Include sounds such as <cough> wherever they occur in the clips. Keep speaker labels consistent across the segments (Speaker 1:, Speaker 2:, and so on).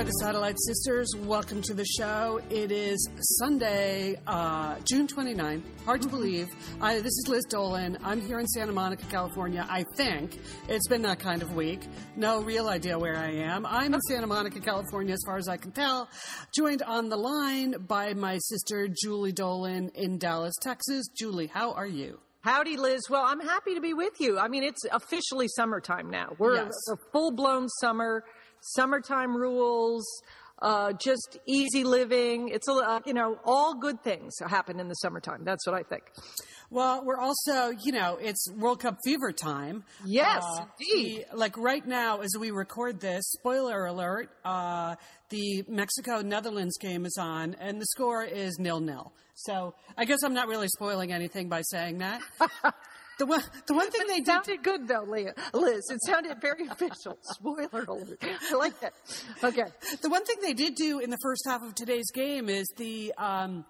Speaker 1: Are the Satellite Sisters. Welcome to the show. It is Sunday, uh, June 29th. Hard to believe. I, this is Liz Dolan. I'm here in Santa Monica, California. I think it's been that kind of week. No real idea where I am. I'm in Santa Monica, California, as far as I can tell. Joined on the line by my sister Julie Dolan in Dallas, Texas. Julie, how are you?
Speaker 2: Howdy, Liz. Well, I'm happy to be with you. I mean, it's officially summertime now. We're
Speaker 1: Yes.
Speaker 2: a full blown summer, summertime rules, uh, just easy living. It's a, uh, you know, all good things happen in the summertime. That's what I think.
Speaker 1: Well, we're also, you know, it's World Cup fever time.
Speaker 2: Yes,
Speaker 1: Uh,
Speaker 2: indeed.
Speaker 1: we- like right now, as we record this, spoiler alert, uh, the Mexico Netherlands game is on, and the score is nil nil. So I guess I'm not really spoiling anything by saying that. <laughs> the one, the one thing they did.
Speaker 2: sounded good though, Leah. Liz. It sounded very <laughs> official. Spoiler alert. I like that. Okay.
Speaker 1: The one thing they did do in the first half of today's game is the um,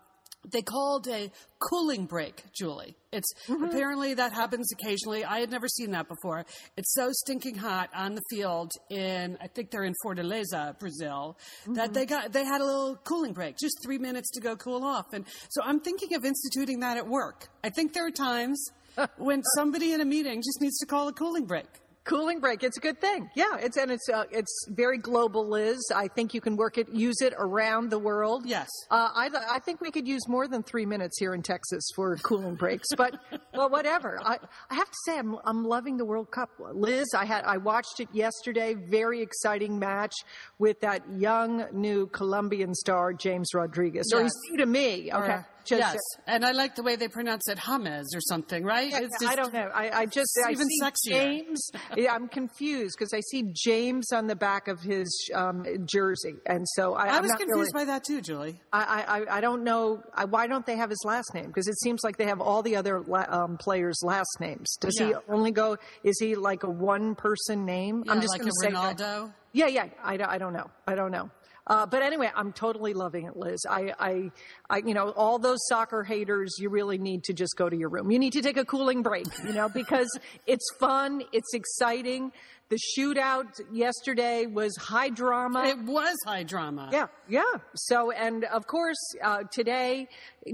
Speaker 1: they called a cooling break, Julie. It's apparently that happens occasionally. I had never seen that before. It's so stinking hot on the field in I think they're in Fortaleza, Brazil, that they got they had a little cooling break, just three minutes to go cool off. And so I'm thinking of instituting that at work. I think there are times <laughs> when somebody in a meeting just needs to call a cooling break.
Speaker 2: Cooling break. It's a good thing. Yeah, it's and it's uh, it's very global, Liz. I think you can work it, use it around the world.
Speaker 1: Yes.
Speaker 2: Uh, I I think we could use more than three minutes here in Texas for cooling breaks. But <laughs> well, whatever. I I have to say I'm I'm loving the World Cup, Liz. I had I watched it yesterday. Very exciting match with that young new Colombian star James Rodriguez. Or
Speaker 1: Yes.
Speaker 2: he's new to me. Okay.
Speaker 1: Or-
Speaker 2: Just-
Speaker 1: yes, and I like the way they pronounce it, James or something, right?
Speaker 2: Yeah,
Speaker 1: It's
Speaker 2: I don't know. I, I just I
Speaker 1: even
Speaker 2: see
Speaker 1: sexier.
Speaker 2: James. yeah, I'm confused because I see James on the back of his um, jersey, and so I,
Speaker 1: I
Speaker 2: I'm
Speaker 1: was
Speaker 2: not
Speaker 1: confused
Speaker 2: really,
Speaker 1: by that too, Julie.
Speaker 2: I, I I don't know I, why don't they have his last name because it seems like they have all the other la, um, players' last names. Does he only go? Is he like a one person name? I'm just
Speaker 1: like
Speaker 2: going to say that. Yeah, yeah. I, I don't know. I don't know. Uh, but anyway, I'm totally loving it, Liz. I, I, I, you know, all those soccer haters, you really need to just go to your room. You need to take a cooling break, you know, because <laughs> it's fun, it's exciting. The shootout yesterday was high drama.
Speaker 1: It was high drama.
Speaker 2: Yeah, yeah. So, and of course, uh, today,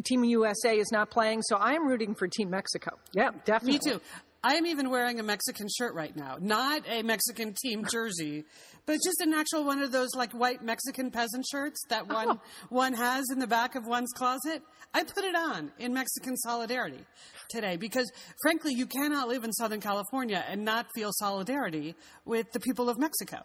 Speaker 2: Team USA is not playing, so I am rooting for Team Mexico. Yeah, definitely.
Speaker 1: Me too. I am even wearing a Mexican shirt right now. Not a Mexican team jersey, but just an actual one of those like white Mexican peasant shirts that one
Speaker 2: Oh.
Speaker 1: one has in the back of one's closet. I put it on in Mexican solidarity today because frankly, you cannot live in Southern California and not feel solidarity with the people of Mexico.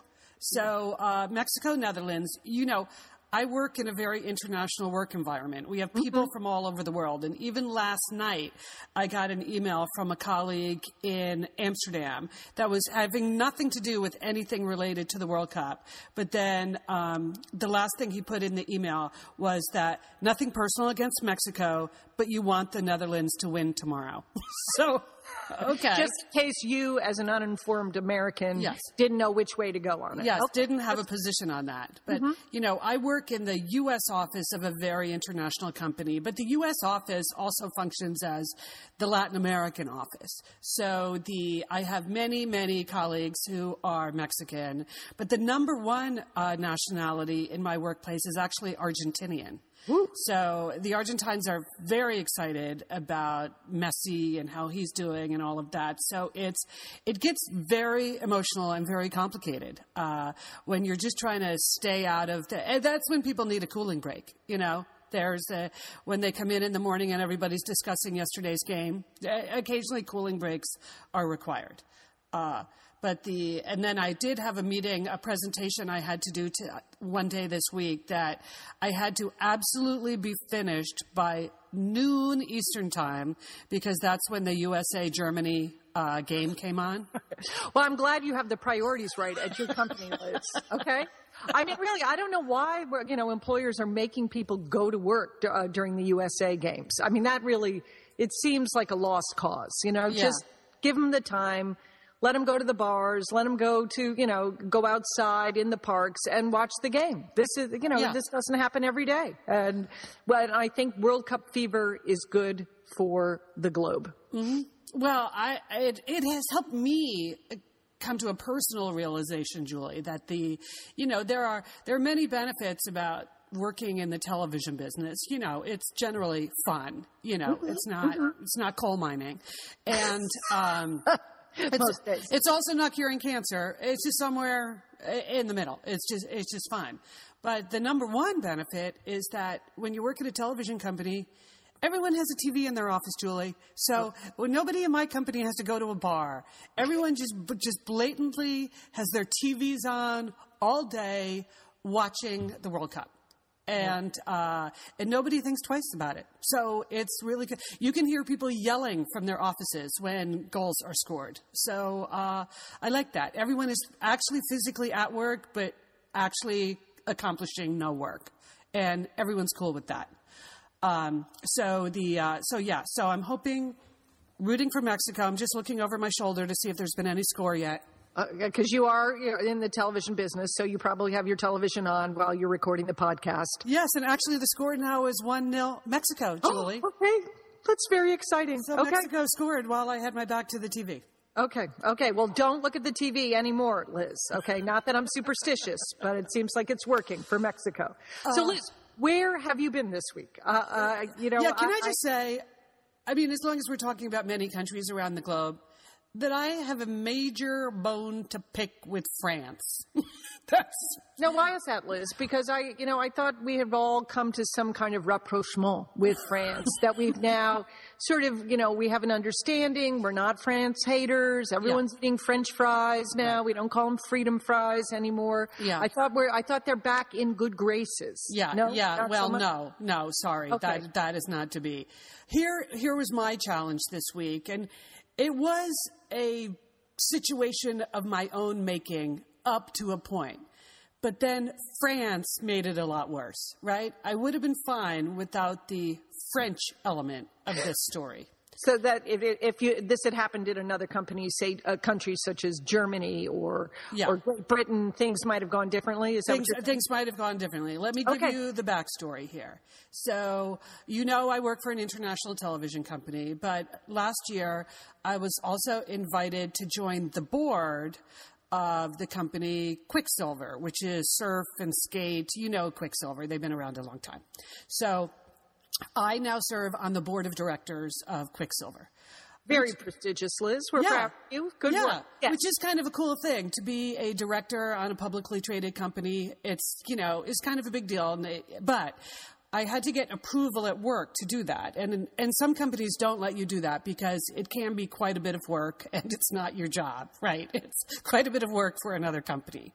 Speaker 1: So, uh, Mexico, Netherlands, you know, I work in a very international work environment. We have people from all over the world. And even last night, I got an email from a colleague in Amsterdam that was having nothing to do with anything related to the World Cup. But then um, the last thing he put in the email was that nothing personal against Mexico, but you want the Netherlands to win tomorrow. <laughs> so, okay.
Speaker 2: Just in case you, as an uninformed American,
Speaker 1: Yes.
Speaker 2: didn't know which way to go on it.
Speaker 1: Yes,
Speaker 2: Okay.
Speaker 1: didn't have a position on that. But, you know, I work in the U.S. office of a very international company, but the U.S. office also functions as the Latin American office. So the, I have many, many colleagues who are Mexican, but the number one uh, nationality in my workplace is actually Argentinian. So the Argentines are very excited about Messi and how he's doing and all of that. So it's it gets very emotional and very complicated uh, when you're just trying to stay out of the. That's when people need a cooling break. You know, there's a, when they come in in the morning and everybody's discussing yesterday's game. uh, Occasionally, cooling breaks are required. Uh, but the and then I did have a meeting, a presentation I had to do to one day this week that I had to absolutely be finished by noon Eastern time because that's when the USA Germany uh, game came on. <laughs>
Speaker 2: Well, I'm glad you have the priorities right at your company, Liz. Okay. I mean, really, I don't know why you know employers are making people go to work uh, during the USA games. I mean, that really it seems like a lost cause. You know,
Speaker 1: Yeah.
Speaker 2: just give them the time. Let them go to the bars, let them go to, you know, go outside in the parks and watch the game. This is, you know,
Speaker 1: Yeah.
Speaker 2: this doesn't happen every day. And, but I think World Cup fever is good for the globe. Mm-hmm.
Speaker 1: Well, I it, it has helped me uh, come to a personal realization, Julie, that the you know there are there are many benefits about working in the television business. You know, it's generally fun. You know, mm-hmm. it's not mm-hmm. it's not coal mining, and <laughs> um, it's,
Speaker 2: Most days.
Speaker 1: it's also not curing cancer. It's just somewhere in the middle. It's just it's just fun. But the number one benefit is that when you work at a television company, everyone has a TV in their office, Julie. So well, nobody in my company has to go to a bar. Everyone just just blatantly has their TVs on all day watching the World Cup. And uh, and nobody thinks twice about it. So it's really good. You can hear people yelling from their offices when goals are scored. So uh, I like that. Everyone is actually physically at work, but actually accomplishing no work, and everyone's cool with that. Um, so the uh, so yeah. So I'm hoping, rooting for Mexico. I'm just looking over my shoulder to see if there's been any score yet.
Speaker 2: Because you are you know, in the television business, so you probably have your television on while you're recording the podcast.
Speaker 1: Yes, and actually the score now is one 0 Mexico, Julie.
Speaker 2: Oh, okay. That's very exciting.
Speaker 1: So
Speaker 2: okay.
Speaker 1: Mexico scored while I had my back to the TV.
Speaker 2: Okay. Okay. Well, don't look at the TV anymore, Liz. Okay. Not that I'm superstitious, <laughs> but it seems like it's working for Mexico. so, Liz, where have you been this week? Uh, uh, you know,
Speaker 1: Yeah, can I just say, I mean, as long as we're talking about many countries around the globe, that I have a major bone to pick with France. <laughs> That's
Speaker 2: Now, why is that, Liz? Because I, you know, I thought we have all come to some kind of rapprochement with France. that we've now sort of, you know, we have an understanding. We're not France haters. Everyone's eating French fries now. We don't call them freedom fries anymore.
Speaker 1: Yeah.
Speaker 2: I thought we're, I thought they're back in good graces.
Speaker 1: Yeah,
Speaker 2: No?
Speaker 1: yeah.
Speaker 2: Not so
Speaker 1: well, no, no. Sorry,
Speaker 2: Okay.
Speaker 1: that that is not to be. Here, here was my challenge this week, and it was a situation of my own making up to a point. But then France made it a lot worse, right? I would have been fine without the French element of this story.
Speaker 2: So that if, if you, this had happened in another company, say a country such as Germany or
Speaker 1: Yeah.
Speaker 2: or Great Britain, things might have gone differently. Is
Speaker 1: things, things might have gone differently. Let me give
Speaker 2: Okay.
Speaker 1: you the backstory here. So, you know, I work for an international television company, but last year I was also invited to join the board of the company Quiksilver, which is surf and skate. You know Quiksilver, they've been around a long time. So, I now serve on the board of directors of Quiksilver.
Speaker 2: very prestigious, Liz? We're proud of you. Good
Speaker 1: yeah,
Speaker 2: work. Yes.
Speaker 1: which is kind of a cool thing to be a director on a publicly traded company. It's you know is kind of a big deal, they- but. I had to get approval at work to do that, and and some companies don't let you do that because it can be quite a bit of work, <laughs> and it's not your job, right? It's quite a bit of work for another company.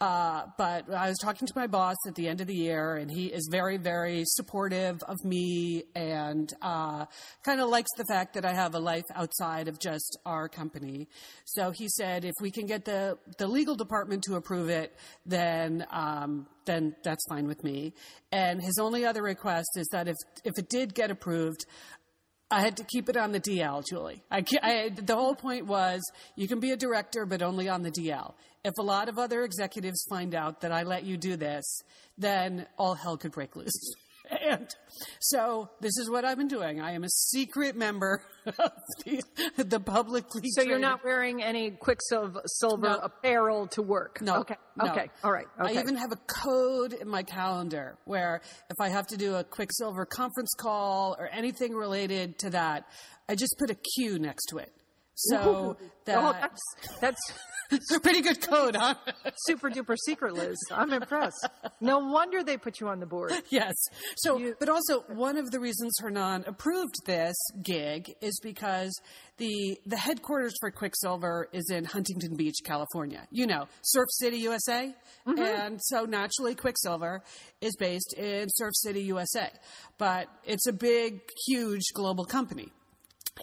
Speaker 1: Uh, but I was talking to my boss at the end of the year, and he is very, very supportive of me, and uh, kind of likes the fact that I have a life outside of just our company. So he said, if we can get the the legal department to approve it, then um, then that's fine with me. And his only other request is that if if it did get approved, I had to keep it on the DL, Julie. I, I, the whole point was you can be a director, but only on the DL. If a lot of other executives find out that I let you do this, then all hell could break loose. So this is what I've been doing. I am a secret member <laughs> of the, the publicly.
Speaker 2: so you're not wearing any Quiksilver silver
Speaker 1: No.
Speaker 2: apparel to work.
Speaker 1: No.
Speaker 2: Okay.
Speaker 1: no.
Speaker 2: Okay. All right. Okay.
Speaker 1: I even have a code in my calendar where if I have to do a Quiksilver conference call or anything related to that, I just put a Q next to it. So <laughs> oh, that
Speaker 2: oh, that's that's <laughs>
Speaker 1: it's pretty good code, huh? <laughs>
Speaker 2: super duper secret, Liz. I'm impressed. No wonder they put you on the board.
Speaker 1: yes. So, but also one of the reasons Hernan approved this gig is because the the headquarters for Quiksilver is in Huntington Beach, California. You know, Surf City, USA, mm-hmm. and so naturally Quiksilver is based in Surf City, USA. But it's a big, huge global company.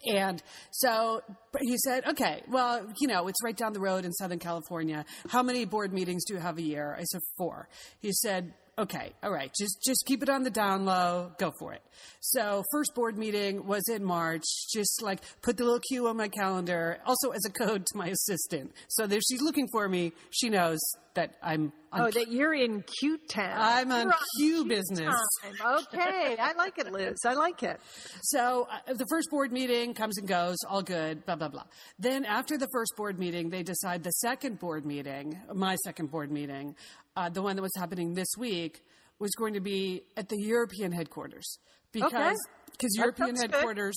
Speaker 1: And so he said, okay, well, you know, it's right down the road in Southern California. How many board meetings do you have a year? I said, four. He said, okay, all right, just just keep it on the down low, go for it. So first board meeting was in March. Just like put the little cue on my calendar, also as a code to my assistant, so if she's looking for me, she knows that I'm. On,
Speaker 2: Oh, that you're in cute town.
Speaker 1: I'm on cue business.
Speaker 2: time. Okay, I like it, Liz. I like it.
Speaker 1: So uh, the first board meeting comes and goes, all good, blah, blah, blah. Then after the first board meeting, they decide the second board meeting, my second board meeting, uh, the one that was happening this week, was going to be at the European headquarters. Because
Speaker 2: Okay.
Speaker 1: because European
Speaker 2: sounds good.
Speaker 1: headquarters,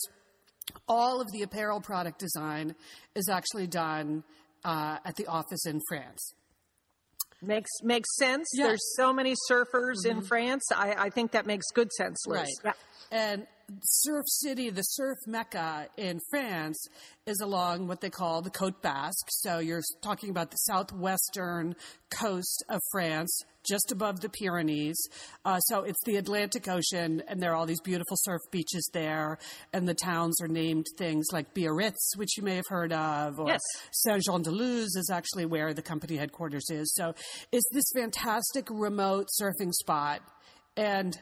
Speaker 1: all of the apparel product design is actually done uh, at the office in France.
Speaker 2: Makes makes sense.
Speaker 1: Yeah.
Speaker 2: There's so many surfers in mm-hmm. France. I, I think that makes good sense, Liz.
Speaker 1: Right. And Surf City, the surf mecca in France, is along what they call the Côte Basque. So you're talking about the southwestern coast of France, just above the Pyrenees. Uh, so it's the Atlantic Ocean, and there are all these beautiful surf beaches there. And the towns are named things like Biarritz, which you may have heard of, or
Speaker 2: Yes.
Speaker 1: Saint Jean de Luz is actually where the company headquarters is. So it's this fantastic remote surfing spot. And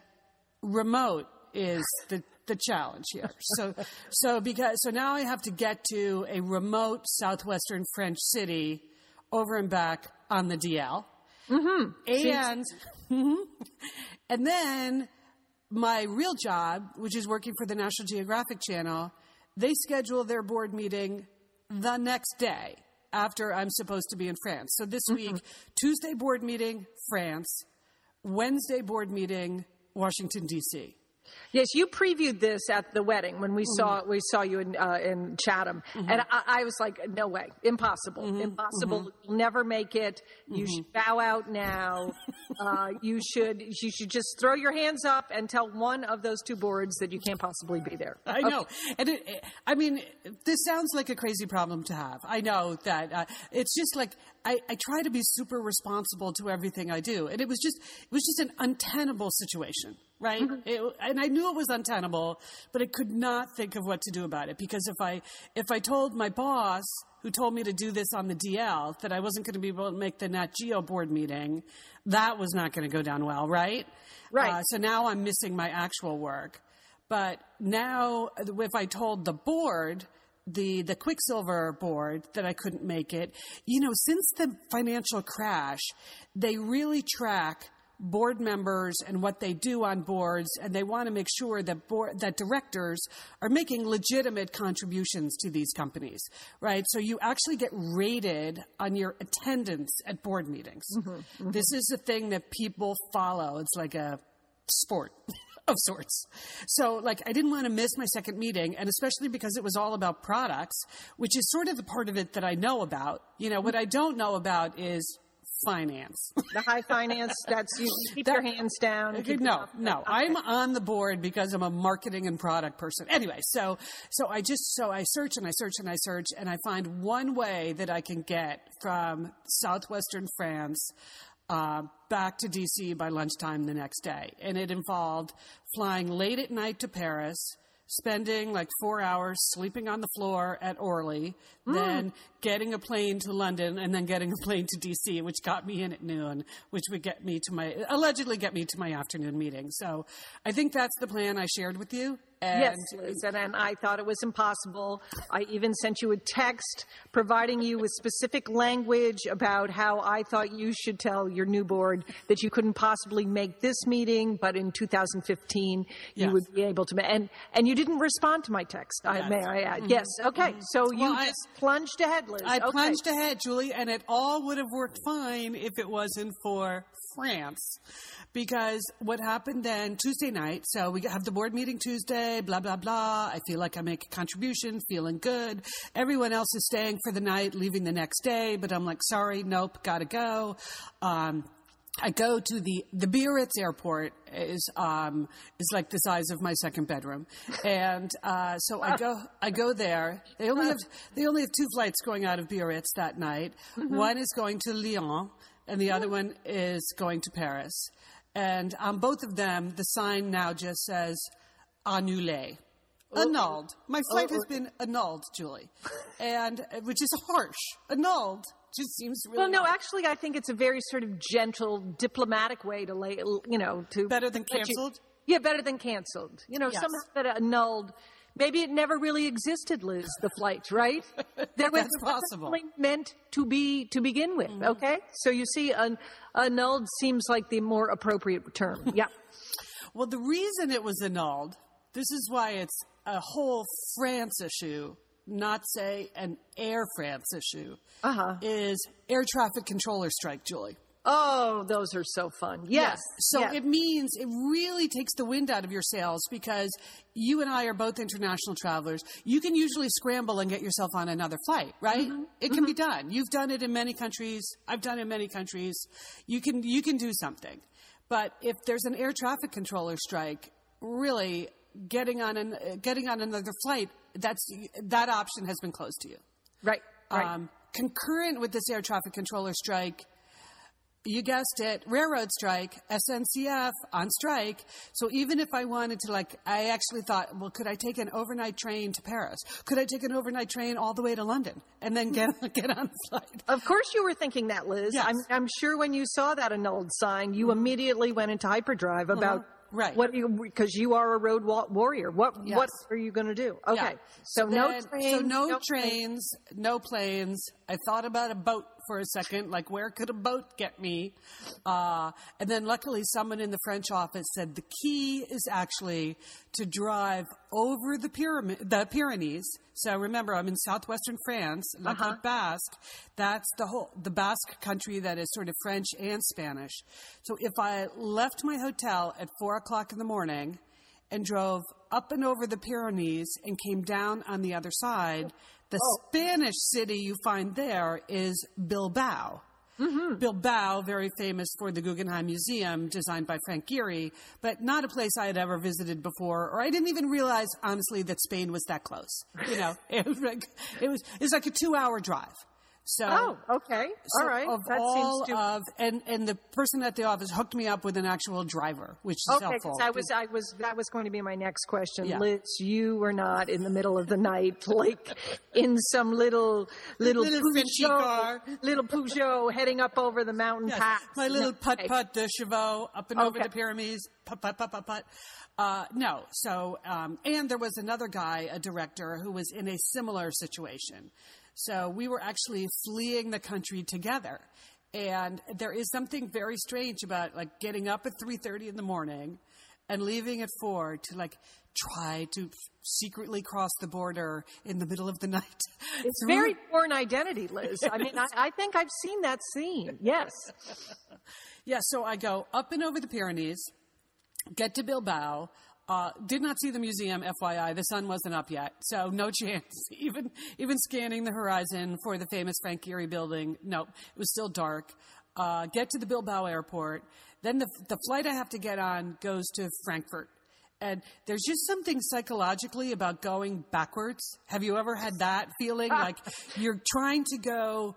Speaker 1: remote is the the challenge here. So so because so now I have to get to a remote southwestern French city over and back on the DL. Mm-hmm. And Mhm. and then my real job, which is working for the National Geographic Channel, they schedule their board meeting the next day after I'm supposed to be in France. So this week, Tuesday board meeting, France, Wednesday board meeting, Washington D.C.
Speaker 2: Yes, you previewed this at the wedding when we saw
Speaker 1: Mm-hmm.
Speaker 2: we saw you in uh, in Chatham, and I, I was like, "No way, impossible,
Speaker 1: Mm-hmm.
Speaker 2: impossible. You'll never make it. You should bow out now. <laughs> uh, you should you should just throw your hands up and tell one of those two boards that you can't possibly be there."
Speaker 1: I know, and it, it- I mean, this sounds like a crazy problem to have. I know that uh, it's just like I, I try to be super responsible to everything I do, and it was just it was just an untenable situation, right? It, and I knew it was untenable, but I could not think of what to do about it because if I if I told my boss who told me to do this on the DL that I wasn't going to be able to make the Nat Geo board meeting, that was not going to go down well, right?
Speaker 2: Right.
Speaker 1: Uh, so now I'm missing my actual work. But now, if I told the board, the the Quiksilver board, that I couldn't make it, you know, since the financial crash, they really track board members and what they do on boards, and they want to make sure that board that directors are making legitimate contributions to these companies, right? So you actually get rated on your attendance at board meetings. Mm-hmm, mm-hmm. This is a thing that people follow. It's like a sport <laughs> of sorts. So, like, I didn't want to miss my second meeting, and especially because it was all about products, which is sort of the part of it that I know about. You know, what I don't know about is finance.
Speaker 2: The high finance. That's you keep your hands down. keep
Speaker 1: no, no. I'm on the board because I'm a marketing and product person. Anyway, so so I just so I search and I search and I search and I find one way that I can get from southwestern France uh, back to DC by lunchtime the next day, and it involved flying late at night to Paris. Spending like four hours sleeping on the floor at Orly, hmm. then getting a plane to London, and then getting a plane to DC, which got me in at noon, which would get me to my allegedly get me to my afternoon meeting. So, I think that's the plan I shared with you. And
Speaker 2: Yes, Liz, and, and I thought it was impossible. I even sent you a text providing you with specific language about how I thought you should tell your new board that you couldn't possibly make this meeting, but in 2015
Speaker 1: Yes.
Speaker 2: you would be able to. And and you didn't respond to my text. I,
Speaker 1: Yes.
Speaker 2: may I add? Mm-hmm. Yes. Okay. Mm-hmm. So you
Speaker 1: Well, I-
Speaker 2: just plunged ahead, Liz.
Speaker 1: I
Speaker 2: okay.
Speaker 1: plunged ahead, Julie, and it all would have worked fine if it wasn't for France. Because what happened then Tuesday night, so we have the board meeting Tuesday, blah, blah, blah. I feel like I make a contribution, feeling good. Everyone else is staying for the night, leaving the next day, but I'm like, sorry, nope, gotta go. Um, I go to the the Biarritz airport is um is like the size of my second bedroom, and uh, so I go I go there. They only have they only have two flights going out of Biarritz that night. One is going to Lyon, and the other one is going to Paris. And on both of them, the sign now just says annulé. annulled. My flight
Speaker 2: Oh,
Speaker 1: has been annulled, Julie, and uh, which is harsh. Annulled just seems really
Speaker 2: Well, no,
Speaker 1: harsh.
Speaker 2: actually, I think it's a very sort of gentle, diplomatic way to lay, you know, to
Speaker 1: Better than
Speaker 2: let you-
Speaker 1: canceled?
Speaker 2: yeah, better than canceled. You know,
Speaker 1: Yes.
Speaker 2: somehow that annulled. Maybe it never really existed, Liz. The flight, right? <laughs> There was
Speaker 1: That's possible.
Speaker 2: meant to be to begin with.
Speaker 1: Mm-hmm.
Speaker 2: Okay, so you see, an, annulled seems like the more appropriate term. Yeah. <laughs>
Speaker 1: Well, the reason it was annulled, this is why it's a whole France issue, not say an Air France issue,
Speaker 2: Uh-huh.
Speaker 1: is air traffic controller strike, Julie.
Speaker 2: Oh, those are so fun. Yes.
Speaker 1: So
Speaker 2: yes.
Speaker 1: it means it really takes the wind out of your sails because you and I are both international travelers. You can usually scramble and get yourself on another flight, right?
Speaker 2: Mm-hmm.
Speaker 1: It can be done. You've done it in many countries. I've done it in many countries. You can you can do something. But if there's an air traffic controller strike, really getting on an, uh, getting on another flight, that's that option has been closed to you.
Speaker 2: right. Right.
Speaker 1: Um, concurrent with this air traffic controller strike, you guessed it, railroad strike, SNCF on strike. So even if I wanted to, like, I actually thought, well, could I take an overnight train to Paris? Could I take an overnight train all the way to London and then get <laughs> get on a flight?
Speaker 2: Of course, you were thinking that, Liz.
Speaker 1: Yes.
Speaker 2: I'm, I'm sure when you saw that annulled sign, you immediately went into hyperdrive about
Speaker 1: Right.
Speaker 2: what you because you are a road wa- warrior. What
Speaker 1: Yes.
Speaker 2: what are you going to do? Okay,
Speaker 1: Yeah.
Speaker 2: so, no trains.
Speaker 1: So no, trains, no planes. I thought about a boat for a second, like where could a boat get me? Uh, and then luckily someone in the French office said the key is actually to drive over the, Pyram- the Pyrenees. So remember, I'm in southwestern France, La
Speaker 2: Uh-huh.
Speaker 1: Côte Basque. That's the whole, the Basque country that is sort of French and Spanish. So if I left my hotel at four o'clock in the morning, and drove up and over the Pyrenees and came down on the other side. The oh. Spanish city you find there is Bilbao. Mm-hmm. Bilbao, very famous for the Guggenheim Museum, designed by Frank Gehry, but not a place I had ever visited before, or I didn't even realize, honestly, that Spain was that close. You know, <laughs> it was like it was it was like a two-hour drive. So,
Speaker 2: Oh, okay,
Speaker 1: so
Speaker 2: all right.
Speaker 1: Of
Speaker 2: that
Speaker 1: all
Speaker 2: seems to.
Speaker 1: of and and the person at the office hooked me up with an actual driver, which is
Speaker 2: Okay,
Speaker 1: helpful.
Speaker 2: I was, I was, that was going to be my next question.
Speaker 1: Yeah.
Speaker 2: Liz, you were not in the middle of the night, <laughs> like in some little, little,
Speaker 1: Little
Speaker 2: Peugeot,
Speaker 1: car.
Speaker 2: little Peugeot heading up over the mountain
Speaker 1: Yes,
Speaker 2: pass.
Speaker 1: my little
Speaker 2: No,
Speaker 1: putt
Speaker 2: okay.
Speaker 1: putt de chevaux up and over the Pyrenees. Putt putt putt putt putt. Uh, no, so um, and there was another guy, a director, who was in a similar situation. So we were actually fleeing the country together. And there is something very strange about like getting up at three thirty in the morning and leaving at four to like try to secretly cross the border in the middle of the <laughs> night.
Speaker 2: It's
Speaker 1: through-
Speaker 2: very Bourne Identity, Liz. I mean, I, I think I've seen that scene. Yes. <laughs>
Speaker 1: Yeah, so I go up and over the Pyrenees, get to Bilbao. Uh, did not see the museum, FYI. The sun wasn't up yet, so no <laughs> chance. Even even scanning the horizon for the famous Frank Gehry building, nope, it was still dark. Uh, get to the Bilbao airport. Then the the flight I have to get on goes to Frankfurt. And there's just something psychologically about going backwards. Have you ever had that feeling? <laughs> like you're trying to go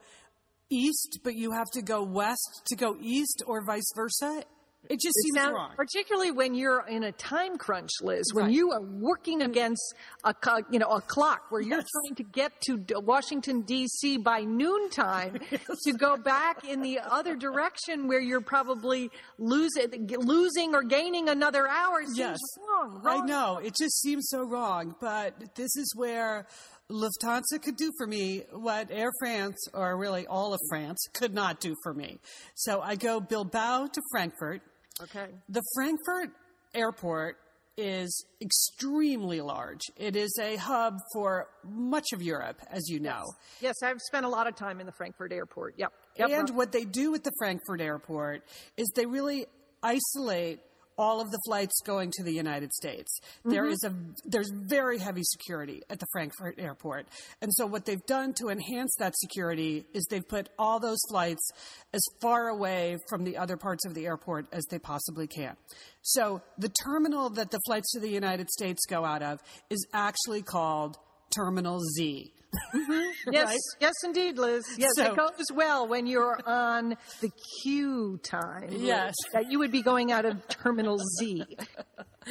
Speaker 1: east, but you have to go west to go east, or vice versa. It just seems wrong.
Speaker 2: particularly when you're in a time crunch, Liz, when
Speaker 1: Right.
Speaker 2: you are working against a you know a clock where you're trying to get to Washington D.C. by noontime <laughs> to go back in the other direction where you're probably losing losing or gaining another hour seems
Speaker 1: Yes,
Speaker 2: wrong.
Speaker 1: I know it just seems so wrong, but this is where Lufthansa could do for me what Air France, or really all of France, could not do for me. So I go Bilbao to Frankfurt.
Speaker 2: Okay.
Speaker 1: The Frankfurt airport is extremely large. It is a hub for much of Europe, as you know.
Speaker 2: Yes, I've spent a lot of time in the Frankfurt airport. Yep. yep.
Speaker 1: And what they do at the Frankfurt airport is they really isolate all of the flights going to the United States. There mm-hmm. is a there's very heavy security at the Frankfurt airport. And so what they've done to enhance that security is they've put all those flights as far away from the other parts of the airport as they possibly can. So the terminal that the flights to the United States go out of is actually called Terminal Z. Mm-hmm.
Speaker 2: Yes,
Speaker 1: right?
Speaker 2: yes, indeed, Liz. Yes,
Speaker 1: So-
Speaker 2: it goes well when you're on the queue time. Liz,
Speaker 1: Yes.
Speaker 2: that you would be going out of Terminal Z.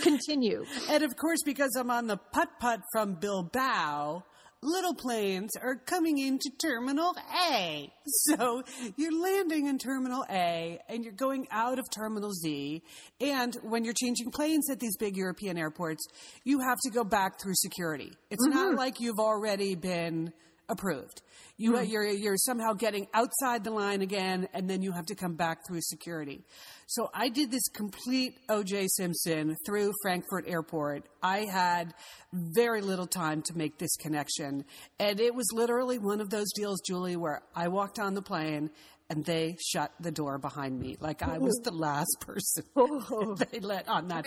Speaker 2: Continue.
Speaker 1: And of course, because I'm on the putt putt from Bilbao, little planes are coming into Terminal A. So you're landing in Terminal A and you're going out of Terminal Z. And when you're changing planes at these big European airports, you have to go back through security. It's not mm-hmm. like you've already been approved. You, hmm. you're, you're somehow getting outside the line again, and then you have to come back through security. So I did this complete OJ Simpson through Frankfurt Airport. I had very little time to make this connection. And it was literally one of those deals, Julie, where I walked on the plane and they shut the door behind me. Like I was oh. the last <laughs> person oh. they let on that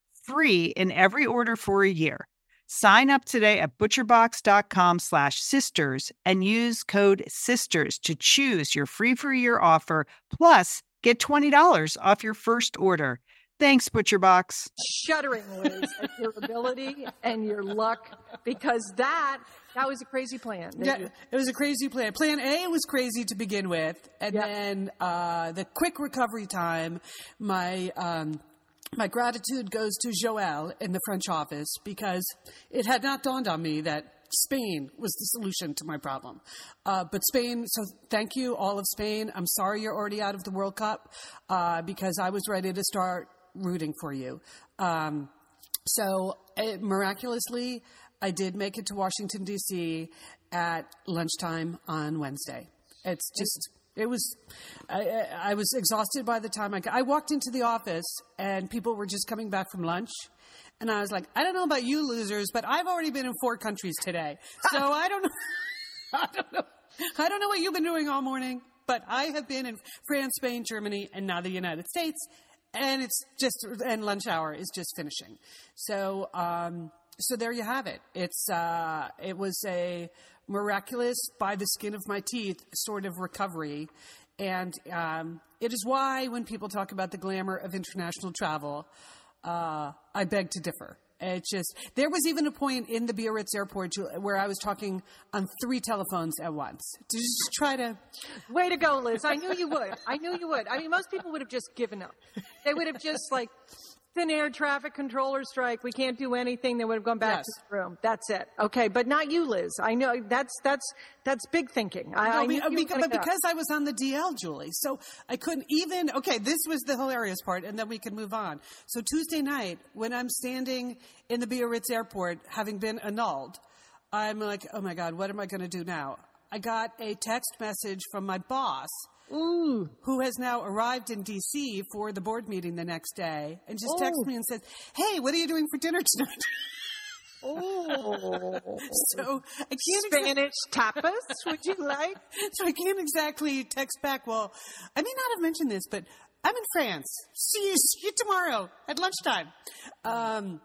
Speaker 3: free in every order for a year. Sign up today at butcherbox.com slash sisters and use code sisters to choose your free for year offer plus get $20 off your first order. Thanks, ButcherBox.
Speaker 2: Shuddering, Liz, at your ability and your luck because that that was a crazy plan. that
Speaker 1: Yeah,
Speaker 2: you-
Speaker 1: it was a crazy plan. Plan A was crazy to begin with, and
Speaker 2: Yep.
Speaker 1: then uh, the quick recovery time. My um, my gratitude goes to Joël in the French office because it had not dawned on me that Spain was the solution to my problem. Uh, but Spain, so thank you, all of Spain. I'm sorry you're already out of the World Cup uh, because I was ready to start rooting for you. Um, so it, miraculously, I did make it to Washington, D.C. at lunchtime on Wednesday. It's just. It was, I, I was exhausted by the time I got, I walked into the office and people were just coming back from lunch. And I was like, I don't know about you losers, but I've already been in four countries today. So <laughs> I don't know. <laughs> I don't know. I don't know what you've been doing all morning, but I have been in France, Spain, Germany, and now the United States. And it's just, and lunch hour is just finishing. So, um, so there you have it. It's, uh, it was a miraculous, by the skin of my teeth sort of recovery. And um, it is why when people talk about the glamour of international travel, uh, I beg to differ. It just there was even a point in the Biarritz airport where I was talking on three telephones at once to just try to.
Speaker 2: Way to go, Liz! I knew you would. I knew you would. I mean, most people would have just given up. They would have just like an air traffic controller strike. We can't do anything. They would have gone back
Speaker 1: Yes.
Speaker 2: to the room. That's it. Okay, but not you, Liz. I know that's that's that's big thinking. I,
Speaker 1: No,
Speaker 2: I
Speaker 1: be-
Speaker 2: knew uh, you were
Speaker 1: beca-
Speaker 2: gonna
Speaker 1: but because I was on the DL, Julie, so I couldn't even. Okay, this was the hilarious part, and then we can move on. So Tuesday night, when I'm standing in the Biarritz airport, having been annulled, I'm like, oh my god, what am I going to do now? I got a text message from my boss. Who has now arrived in DC for the board meeting the next day and just texted
Speaker 2: Oh.
Speaker 1: me and said, Hey, what are you doing for dinner tonight?
Speaker 2: oh, <laughs>
Speaker 1: so I can't exa-
Speaker 2: Spanish tapas. Would you like? <laughs>
Speaker 1: so I can't exactly text back. Well, I may not have mentioned this, but I'm in France. See you, see you tomorrow at lunchtime. Um,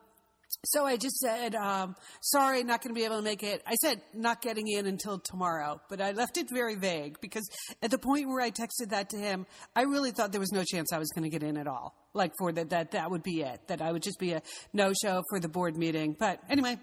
Speaker 1: so I just said, um, sorry, not going to be able to make it. I said not getting in until tomorrow, but I left it very vague because at the point where I texted that to him, I really thought there was no chance I was going to get in at all. Like for that, that that would be it. That I would just be a no show for the board meeting. But anyway,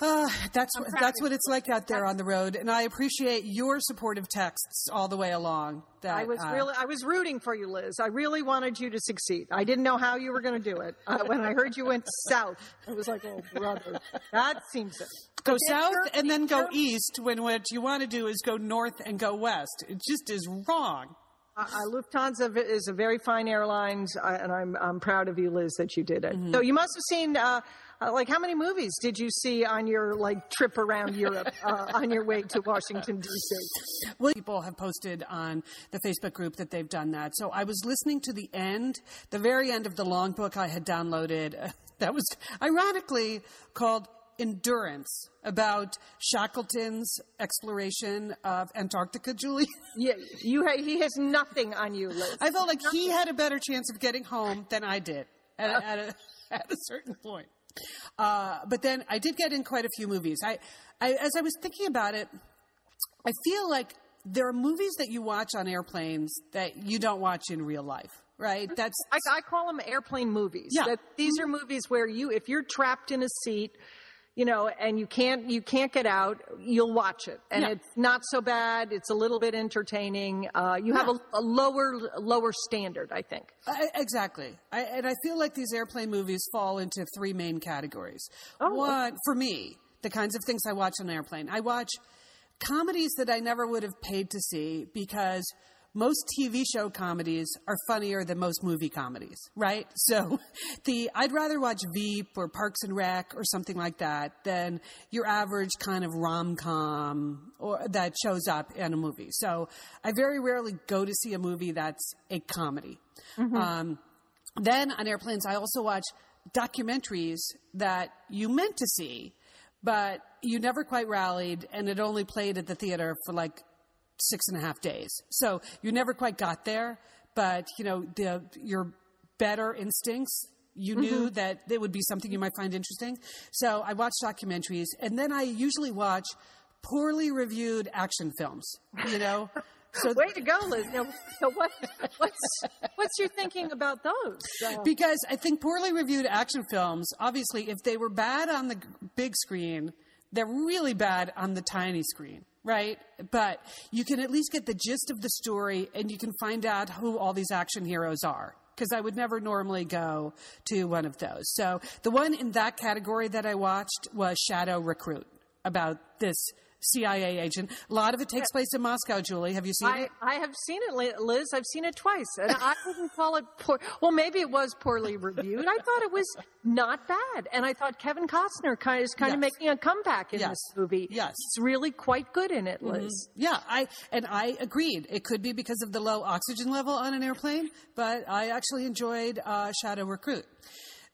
Speaker 1: uh, that's that's what it's like out there on the road, and I appreciate your supportive texts all the way along. That
Speaker 2: I was
Speaker 1: uh,
Speaker 2: really, I was rooting for you, Liz. I really wanted you to succeed. I didn't know how you were going to do it. Uh, when I heard you went south, I was like, oh, brother, that seems it.
Speaker 1: go
Speaker 2: Okay,
Speaker 1: south and then go east. When what you want to do is go north and go west. It just is wrong.
Speaker 2: Uh, uh, Lufthansa is a very fine airlines, uh, and I'm I'm proud of you, Liz, that you did it. So you must have seen. Uh, uh, like how many movies did you see on your like trip around Europe <laughs> uh, on your way to Washington D.C.?
Speaker 1: Well, people have posted on the Facebook group that they've done that. So I was listening to the end, the very end of the long book I had downloaded. uh, <laughs> that was ironically called Endurance about Shackleton's exploration of Antarctica, Julie. <laughs>
Speaker 2: Yeah, you ha- he has nothing on you, Liz.
Speaker 1: I felt like he had a better chance of getting home than I did at at a, at a certain point. Uh, but then I did get in quite a few movies. I, I, as I was thinking about it, I feel like there are movies that you watch on airplanes that you don't watch in real life, right? That's
Speaker 2: I, I call them airplane movies.
Speaker 1: Yeah.
Speaker 2: That these are movies where you, if you're trapped in a seat, you know, and you can't you can't get out, you'll watch it, and
Speaker 1: Yeah.
Speaker 2: it's not so bad. It's a little bit entertaining. Uh, you have
Speaker 1: Yeah.
Speaker 2: a, a lower lower standard, I think.
Speaker 1: I, exactly. I, and I feel like these airplane movies fall into three main categories.
Speaker 2: Oh.
Speaker 1: One, for me, the kinds of things I watch on an airplane. I watch comedies that I never would have paid to see because most TV show comedies are funnier than most movie comedies, right? <laughs> So the I'd rather watch Veep or Parks and Rec or something like that than your average kind of rom-com or that shows up in a movie. So I very rarely go to see a movie that's a comedy. Um, then on airplanes, I also watch documentaries that you meant to see, but you never quite rallied, and it only played at the theater for like six and a half days. So you never quite got there, but you know the your better instincts. You knew that it would be something you might find interesting. So I watch documentaries, and then I usually watch poorly reviewed action films. You know. So <laughs>
Speaker 2: Way to go, Liz. Now, so what, what's what's your thinking about those? Uh,
Speaker 1: because I think poorly reviewed action films, obviously, if they were bad on the big screen, they're really bad on the tiny screen, right? But you can at least get the gist of the story and you can find out who all these action heroes are. Because I would never normally go to one of those. So the one in that category that I watched was Shadow Recruit. about this CIA agent. A lot of it takes place in Moscow, Julie. Have you seen
Speaker 2: I,
Speaker 1: it?
Speaker 2: I have seen it, Liz. I've seen it twice, and I wouldn't call it poor. Well, maybe it was poorly reviewed. I thought it was not bad, and I thought Kevin Costner kind of, is kind of making a comeback in
Speaker 1: Yes.
Speaker 2: this movie.
Speaker 1: Yes.
Speaker 2: he's really quite good in it, Liz.
Speaker 1: Yeah, I and I agreed. It could be because of the low oxygen level on an airplane, but I actually enjoyed uh, Shadow Recruit.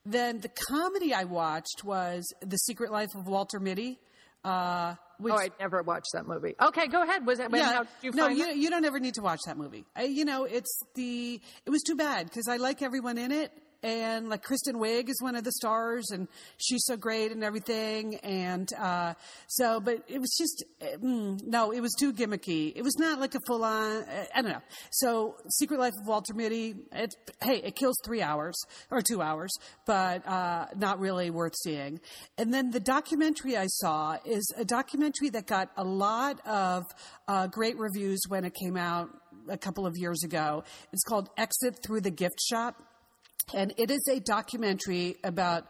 Speaker 1: Then the comedy I watched was The Secret Life of Walter Mitty. Uh, which,
Speaker 2: Oh, I never watched that movie. Okay, go ahead. Was that? how did you
Speaker 1: no, you,
Speaker 2: it?
Speaker 1: you don't ever need to watch that movie. I, you know, it's the it was too bad because I like everyone in it, and like Kristen Wiig is one of the stars, and she's so great and everything, and uh, so, but it was just mm, no, it was too gimmicky. It was not like a full on. I don't know. So, Secret Life of Walter Mitty. It, hey, it kills three hours or two hours, but uh, not really worth seeing. And then the documentary I saw is a documentary that got a lot of uh, great reviews when it came out a couple of years ago. It's called Exit Through the Gift Shop. And it is a documentary about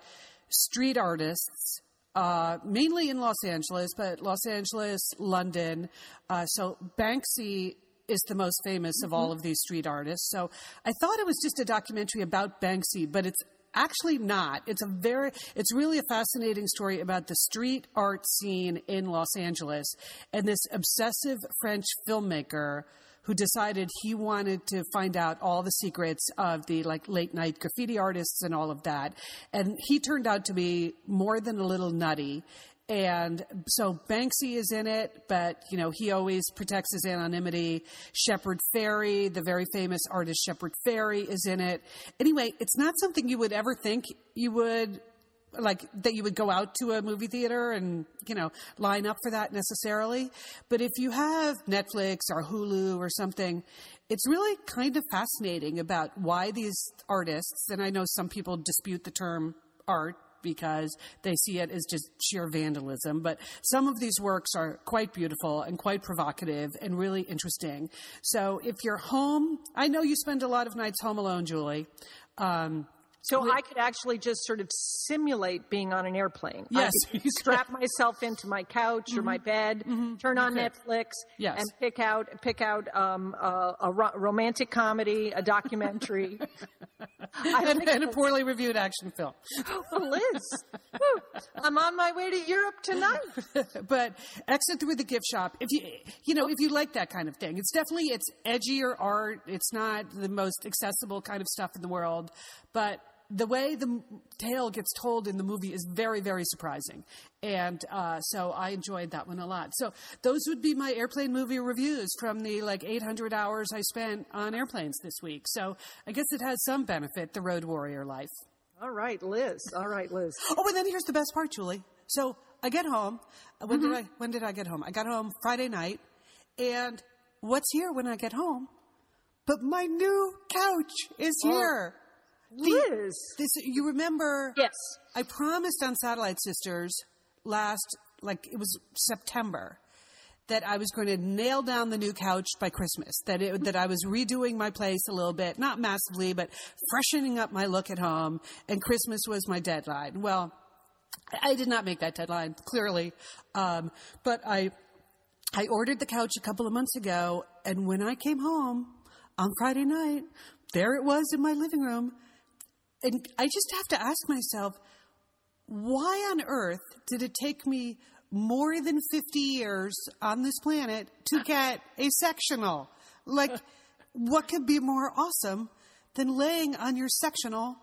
Speaker 1: street artists, uh, mainly in Los Angeles, but Los Angeles, London. Uh, so Banksy is the most famous of all of these street artists. So I thought it was just a documentary about Banksy, but it's actually not. It's a very, it's really a fascinating story about the street art scene in Los Angeles and this obsessive French filmmaker who decided he wanted to find out all the secrets of the like late night graffiti artists and all of that. And he turned out to be more than a little nutty. And so Banksy is in it, but you know, he always protects his anonymity. Shepard Fairey, the very famous artist Shepard Fairey is in it. Anyway, it's not something you would ever think you would like that you would go out to a movie theater and you know line up for that necessarily but if you have netflix or hulu or something it's really kind of fascinating about why these artists and i know some people dispute the term art because they see it as just sheer vandalism. But some of these works are quite beautiful and quite provocative and really interesting. So if you're home, I know you spend a lot of nights home alone, Julie. Um,
Speaker 2: So I could actually just sort of simulate being on an airplane.
Speaker 1: Yes,
Speaker 2: I could
Speaker 1: you
Speaker 2: strap myself into my couch or my bed, turn on Netflix,
Speaker 1: Yes.
Speaker 2: and pick out pick out um, a, a ro- romantic comedy, a documentary. <laughs>
Speaker 1: And, and a poorly reviewed action film. <gasps>
Speaker 2: Oh Liz, whew, I'm on my way to Europe tonight. <laughs>
Speaker 1: but exit through the gift shop if you you know if you like that kind of thing it's definitely it's edgier art it's not the most accessible kind of stuff in the world but the way the tale gets told in the movie is very very surprising and uh, so i enjoyed that one a lot so those would be my airplane movie reviews from the like 800 hours i spent on airplanes this week so i guess it has some benefit the road warrior life
Speaker 2: All right, Liz. All right, Liz.
Speaker 1: Oh, and then here's the best part, Julie. So I get home. Uh, When
Speaker 2: Mm-hmm.
Speaker 1: did I? When did I get home? I got home Friday night, and what's here when I get home? But my new couch is
Speaker 2: Oh. Liz.
Speaker 1: This you remember?
Speaker 2: Yes.
Speaker 1: I promised on Satellite Sisters last, like it was September, that I was going to nail down the new couch by Christmas. That it, that I was redoing my place a little bit, not massively, but freshening up my look at home. And Christmas was my deadline. Well, I did not make that deadline clearly, um, but I I ordered the couch a couple of months ago, and when I came home on Friday night, there it was in my living room. And I just have to ask myself, why on earth did it take me more than 50 years on this planet to <laughs> get a sectional? Like, what could be more awesome than laying on your sectional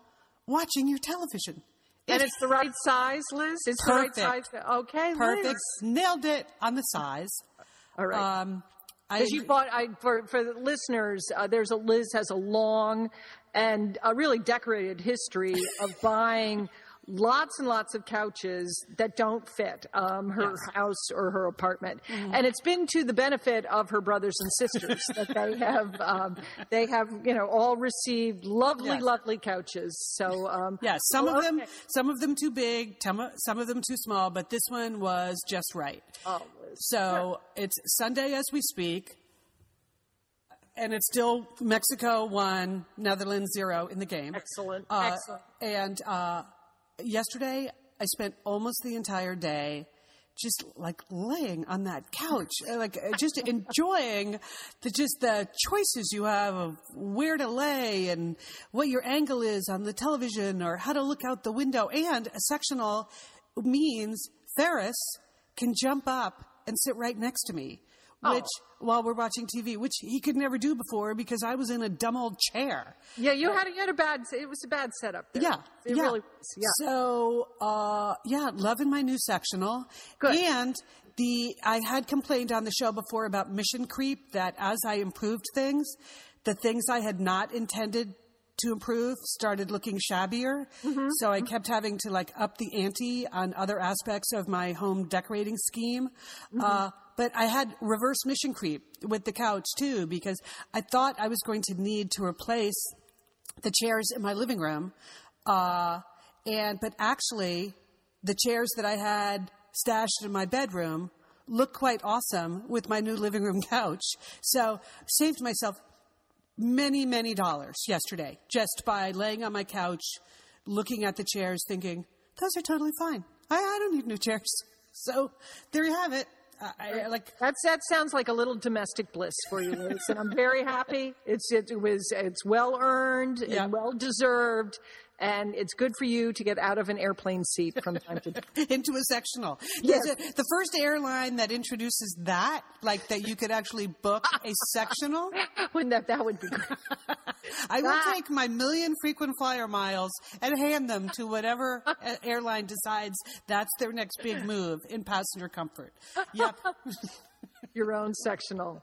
Speaker 1: watching your television?
Speaker 2: And it's the right size, Liz? It's
Speaker 1: Perfect.
Speaker 2: the right size. Okay, Liz.
Speaker 1: Perfect.
Speaker 2: Liz.
Speaker 1: Nailed it on the size.
Speaker 2: All right.
Speaker 1: Um, I,
Speaker 2: you bought, I, for for the listeners, uh, there's a Liz has a long and a really decorated history of buying lots and lots of couches that don't fit um, her house or her apartment, and it's been to the benefit of her brothers and sisters that they <laughs> have um, they have you know all received lovely
Speaker 1: Yes.
Speaker 2: lovely couches. So um,
Speaker 1: yeah, some
Speaker 2: well,
Speaker 1: of them, some of them too big, some of- them too small, but this one was just right.
Speaker 2: Oh.
Speaker 1: So it's Sunday as we speak, and it's still Mexico one, Netherlands zero in the game.
Speaker 2: Excellent,
Speaker 1: Uh,
Speaker 2: excellent.
Speaker 1: And uh, yesterday, I spent almost the entire day just like laying on that couch, uh, like uh, just <laughs> enjoying the just the choices you have of where to lay and what your angle is on the television or how to look out the window. And a sectional means Ferris can jump up and sit right next to me.
Speaker 2: Oh.
Speaker 1: Which, while we're watching TV, which he could never do before because I was in a dumb old chair.
Speaker 2: Yeah, you had you had a bad. It was a bad setup. There.
Speaker 1: Yeah,
Speaker 2: it
Speaker 1: yeah.
Speaker 2: really. Yeah.
Speaker 1: So, uh, yeah, loving my new sectional.
Speaker 2: Good.
Speaker 1: And the I had complained on the show before about mission creep. That as I improved things, the things I had not intended to improve started looking shabbier.
Speaker 2: Mm-hmm.
Speaker 1: So I kept having to like up the ante on other aspects of my home decorating scheme.
Speaker 2: Mm-hmm.
Speaker 1: Uh, but I had reverse mission creep with the couch too because I thought I was going to need to replace the chairs in my living room. Uh, and, but actually, the chairs that I had stashed in my bedroom look quite awesome with my new living room <laughs> couch. So, saved myself many, many dollars yesterday just by laying on my couch, looking at the chairs, thinking, those are totally fine. I, I don't need new chairs. <laughs> So, there you have it. I, I, like
Speaker 2: That's that sounds like a little domestic bliss for you, Liz, and I'm very happy. It's it, was it's well earned
Speaker 1: Yeah.
Speaker 2: and well deserved, and it's good for you to get out of an airplane seat from time to time. <laughs>
Speaker 1: into a sectional.
Speaker 2: Yes.
Speaker 1: A- the first airline that introduces that, like that you could actually book a sectional. <laughs>
Speaker 2: Wouldn't that that would be great?
Speaker 1: I will
Speaker 2: Ah.
Speaker 1: take my million frequent flyer miles and hand them to whatever airline decides that's their next big move in passenger comfort. Yep. <laughs>
Speaker 2: your own sectional.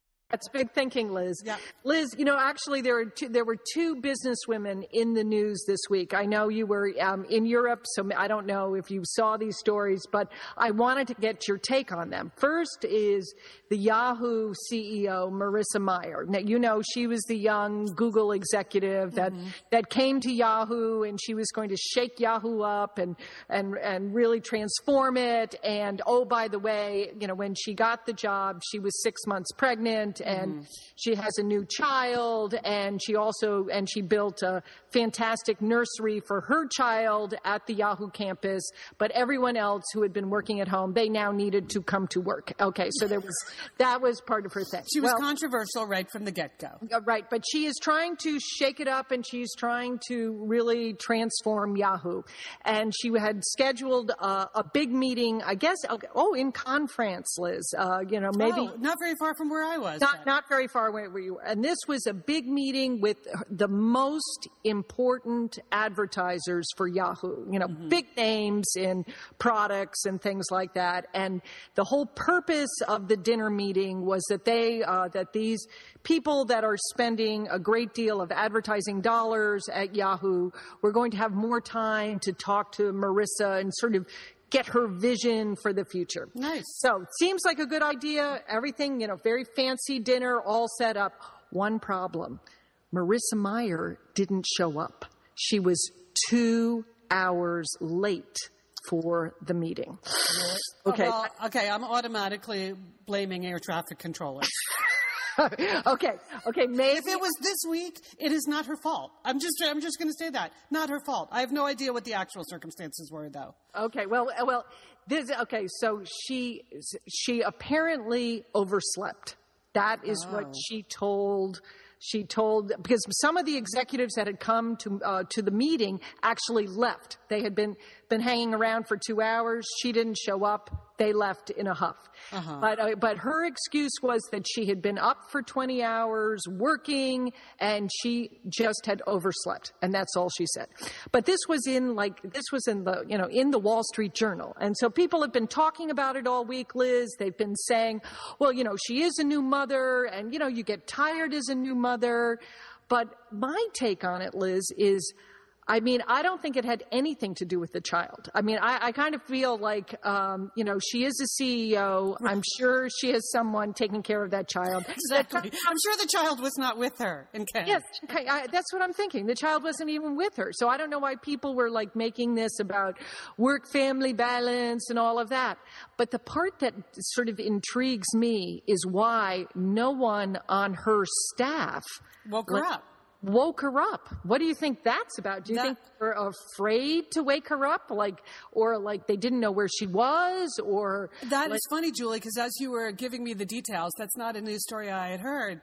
Speaker 2: That's big thinking, Liz.
Speaker 1: Yeah.
Speaker 2: Liz, you know, actually, there were two, there were two businesswomen in the news this week. I know you were um, in Europe, so I don't know if you saw these stories, but I wanted to get your take on them. First is the Yahoo CEO, Marissa Mayer. Now, you know, she was the young Google executive that mm-hmm. that came to Yahoo, and she was going to shake Yahoo up and and and really transform it. And oh, by the way, you know, when she got the job, she was six months pregnant and mm-hmm. she has a new child and she also and she built a fantastic nursery for her child at the Yahoo campus but everyone else who had been working at home they now needed to come to work. Okay so there was that was part of her thing.
Speaker 1: She was well, controversial right from the get-go.
Speaker 2: Uh, right but she is trying to shake it up and she's trying to really transform Yahoo. And she had scheduled uh, a big meeting I guess oh in Cannes France Liz uh, you know maybe
Speaker 1: oh, not very far from where I was.
Speaker 2: Not, not very far away where you were. And this was a big meeting with the most important advertisers for Yahoo, you know, mm-hmm. big names in products and things like that. And the whole purpose of the dinner meeting was that they, uh, that these people that are spending a great deal of advertising dollars at Yahoo were going to have more time to talk to Marissa and sort of get her vision for the future.
Speaker 1: Nice.
Speaker 2: So seems like a good idea. Everything, you know, very fancy dinner, all set up. One problem. Marissa Mayer didn't show up. She was two hours late for the meeting.
Speaker 1: Okay. Well, okay, I'm automatically blaming air traffic controllers. <laughs> <laughs>
Speaker 2: okay, okay. Maybe
Speaker 1: if it was this week, it is not her fault. I'm just, I'm just going to say that, not her fault. I have no idea what the actual circumstances were, though.
Speaker 2: Okay, well, uh, well, this. Okay, so she, she apparently overslept. That is oh. what she told she told because some of the executives that had come to uh, to the meeting actually left. They had been been hanging around for two hours. She didn't show up. They left in a huff. Uh-huh. But uh, but her excuse was that she had been up for 20 hours working and she just had overslept, and that's all she said. But this was in like this was in the you know in the Wall Street Journal, and so people have been talking about it all week. Liz, they've been saying, well, you know, she is a new mother, and you know, you get tired as a new mother. But my take on it, Liz, is I mean, I don't think it had anything to do with the child. I mean, I, I kind of feel like, um, you know, she is a CEO. I'm sure she has someone taking care of that child.
Speaker 1: Exactly. I'm sure the child was not with her in Cannes.
Speaker 2: Yes, I, that's what I'm thinking. The child wasn't even with her. So I don't know why people were like making this about work family balance and all of that. But the part that sort of intrigues me is why no one on her staff
Speaker 1: woke her up
Speaker 2: woke her up. What do you think that's about? Do you that, think they're afraid to wake her up, like, or like they didn't know where she was, or
Speaker 1: that
Speaker 2: like,
Speaker 1: is funny, Julie, because as you were giving me the details, that's not a news story I had heard.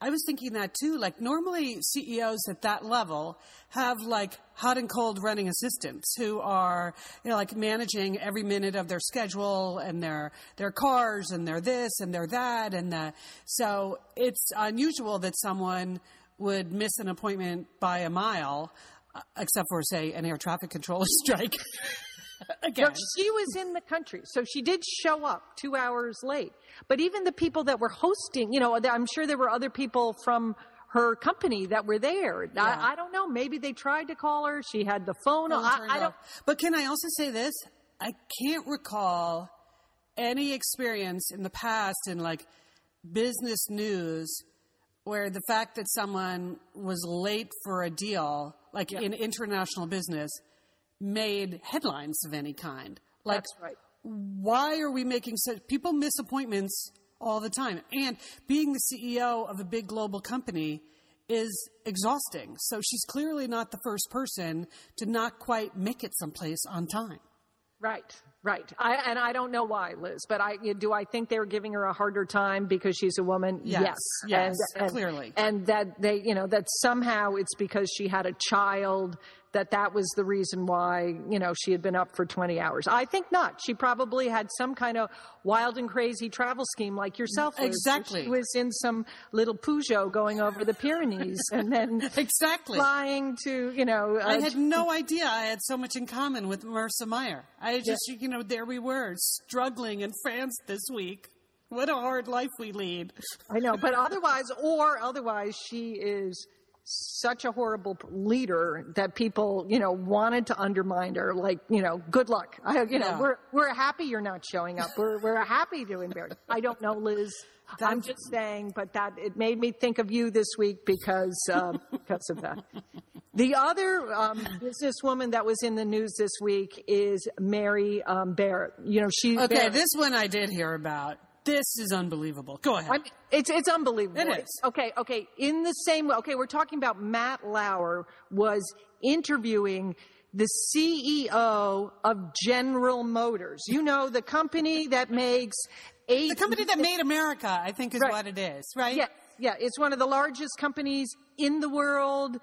Speaker 1: I was thinking that too. Like normally CEOs at that level have like hot and cold running assistants who are, you know, like managing every minute of their schedule and their, their cars and their this and their that. And the, so it's unusual that someone would miss an appointment by a mile, uh, except for, say, an air traffic controller <laughs> strike. Again.
Speaker 2: No, she was in the country, so she did show up two hours late. But even the people that were hosting, you know, I'm sure there were other people from her company that were there. Yeah. I, I, don't know. Maybe they tried to call her. She had the phone.
Speaker 1: I, I don't. But can I also say this? I can't recall any experience in the past in like business news where the fact that someone was late for a deal, like in international business, made headlines of any kind. Like,
Speaker 2: That's right.
Speaker 1: why are we making such people miss appointments all the time. And being the ceo of a big global company is exhausting. So she's clearly not the first person to not quite make it someplace on time.
Speaker 2: Right, right. I, and I don't know why, Liz, but I do. I think they're giving her a harder time because she's a woman.
Speaker 1: Yes, yes,
Speaker 2: and,
Speaker 1: clearly.
Speaker 2: and that they, you know, that somehow it's because she had a child that that was the reason why you know she had been up for 20 hours. I think not. She probably had some kind of wild and crazy travel scheme like yourself. Liz,
Speaker 1: Exactly.
Speaker 2: she was in some little Peugeot going over the Pyrenees and then <laughs>
Speaker 1: exactly
Speaker 2: flying to you know.
Speaker 1: I
Speaker 2: uh,
Speaker 1: had no idea I had so much in common with Marissa Mayer. I just, you know, there we were struggling in France this week. What a hard life we lead.
Speaker 2: I know, but otherwise, or otherwise, she is such a horrible leader that people, you know, wanted to undermine her. Like, you know, good luck. I, you know,
Speaker 1: Yeah.
Speaker 2: we're we're happy you're not showing up. We're we're happy to embarrass. I don't know, Liz. <laughs> I'm just saying, but that it made me think of you this week because uh, because of that. The other um, businesswoman that was in the news this week is Mary um, Barrett. You know, she
Speaker 1: Okay,
Speaker 2: Barrett.
Speaker 1: this one I did hear about. This is unbelievable. Go ahead.
Speaker 2: I mean, it's it's unbelievable.
Speaker 1: It is.
Speaker 2: Okay, okay. In the same way, okay, we're talking about Matt Lauer was interviewing the CEO of General Motors. You know, the company that makes eight.
Speaker 1: the company that made America, I think, is
Speaker 2: Right.
Speaker 1: what it is, right?
Speaker 2: Yeah, yeah. It's one of the largest companies in the world.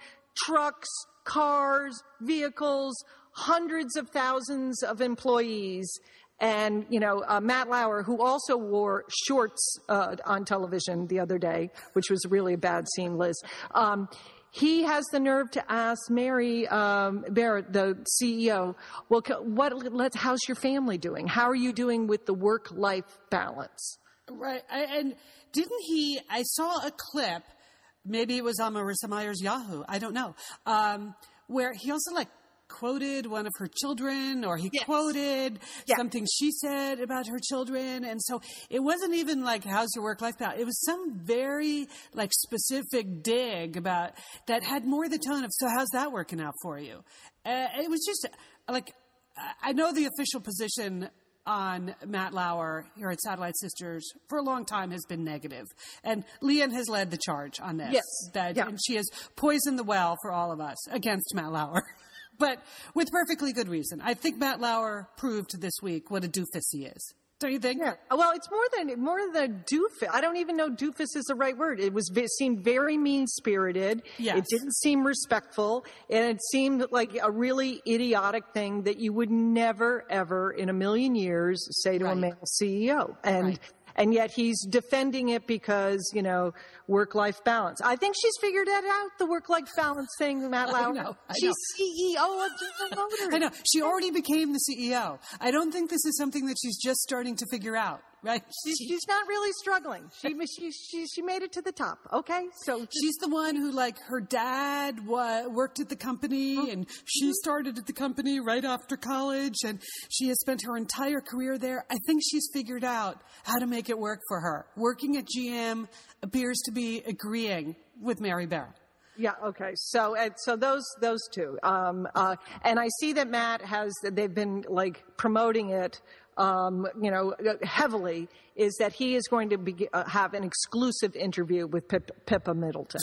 Speaker 2: Trucks, cars, vehicles, hundreds of thousands of employees. And, you know, uh, Matt Lauer, who also wore shorts uh, on television the other day, which was really a bad scene, Liz. Um, he has the nerve to ask Mary um, Barrett, the CEO, well, what, let's, how's your family doing? How are you doing with the work-life balance?
Speaker 1: Right. I, and didn't he? I saw a clip. Maybe it was on Marissa Mayer's Yahoo. I don't know. Um, where he also like quoted one of her children, or he quoted
Speaker 2: Yeah.
Speaker 1: something she said about her children, and so it wasn't even like "How's your work life balance?" It was some very like specific dig about that had more the tone of "So how's that working out for you?" Uh, it was just like I- I know the official position on Matt Lauer here at Satellite Sisters for a long time has been negative. And Leanne has led the charge on this.
Speaker 2: Yes.
Speaker 1: That,
Speaker 2: Yeah.
Speaker 1: And she has poisoned the well for all of us against Matt Lauer. <laughs> but with perfectly good reason. I think Matt Lauer proved this week what a doofus he is. Don't you think?
Speaker 2: Yeah. Well, it's more than more than doofus. I don't even know doofus is the right word. It was it seemed very mean spirited.
Speaker 1: Yes.
Speaker 2: It didn't seem respectful, and it seemed like a really idiotic thing that you would never, ever in a million years say to a male CEO. And
Speaker 1: Right.
Speaker 2: And yet he's defending it because you know work life balance. I think she's figured that out. The work life balance thing, Matt <laughs> Lauer.
Speaker 1: know, I
Speaker 2: she's CEO of General Motors.
Speaker 1: I know. She already became the CEO. I don't think this is something that she's just starting to figure out, right?
Speaker 2: She's, she's not really struggling. She, she she she made it to the top. Okay, so
Speaker 1: She's the one who, like, her dad wa- worked at the company and she started at the company right after college and she has spent her entire career there. I think she's figured out how to make it work for her. Working at GM appears to be agreeing with Mary Barrett.
Speaker 2: Yeah. Okay. So, uh, so those those two, um, uh, and I see that Matt has. They've been like promoting it, um, you know, heavily. Is that he is going to be, uh, have an exclusive interview with Pip, Pippa Middleton.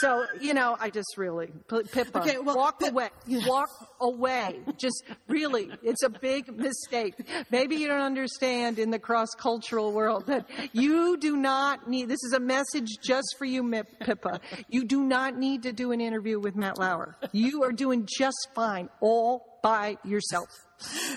Speaker 2: So, you know, I just really Pippa,
Speaker 1: Okay, well,
Speaker 2: walk
Speaker 1: Pip-
Speaker 2: away, walk away. Just really, it's a big mistake. Maybe you don't understand in the cross cultural world that you do not need. This is a message just for you, Pippa. You do not need to do an interview with Matt Lauer. You are doing just fine all by yourself.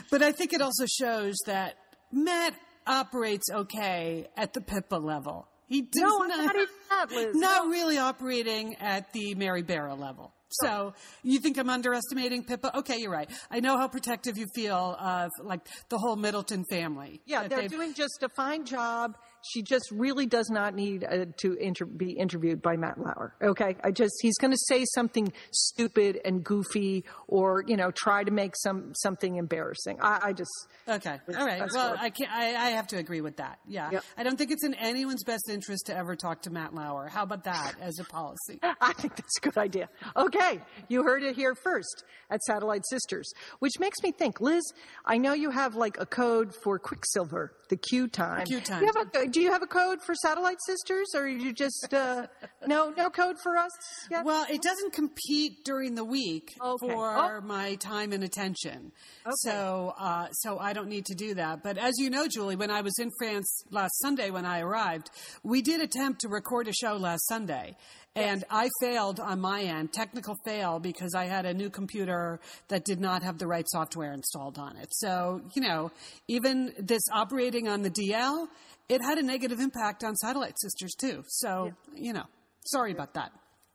Speaker 1: But I think it also shows that Matt operates okay at the Pippa level. He does
Speaker 2: No,
Speaker 1: not,
Speaker 2: that, <laughs>
Speaker 1: not really operating at the Mary Barra level. So you think I'm underestimating Pippa? Okay, you're right. I know how protective you feel of like the whole Middleton family.
Speaker 2: Yeah, they're doing just a fine job. She just really does not need uh, to inter- be interviewed by Matt Lauer. Okay, I just he's going to say something stupid and goofy, or you know, try to make some something embarrassing. I, I just
Speaker 1: Okay. All right. Well,
Speaker 2: what-
Speaker 1: I can I, I have to agree with that. Yeah.
Speaker 2: Yep.
Speaker 1: I don't think it's in anyone's best interest to ever talk to Matt Lauer. How about that as a policy? <laughs>
Speaker 2: I think that's a good idea. Okay, you heard it here first at Satellite Sisters, which makes me think, Liz. I know you have like a code for Quiksilver, the Q time.
Speaker 1: Q time.
Speaker 2: You have a, do you have a code for Satellite Sisters, or you just uh, no no code for us? Yet?
Speaker 1: Well, it doesn't compete during the week
Speaker 2: Okay.
Speaker 1: for
Speaker 2: Oh.
Speaker 1: my time and attention.
Speaker 2: Okay.
Speaker 1: So, uh, so I don't need to do that. But as you know, Julie, when I was in France last Sunday when I arrived, we did attempt to record a show last Sunday. And I failed on my end, technical fail, because I had a new computer that did not have the right software installed on it. So, you know, even this operating on the DL, it had a negative impact on Satellite Sisters too. So, you know, sorry about that.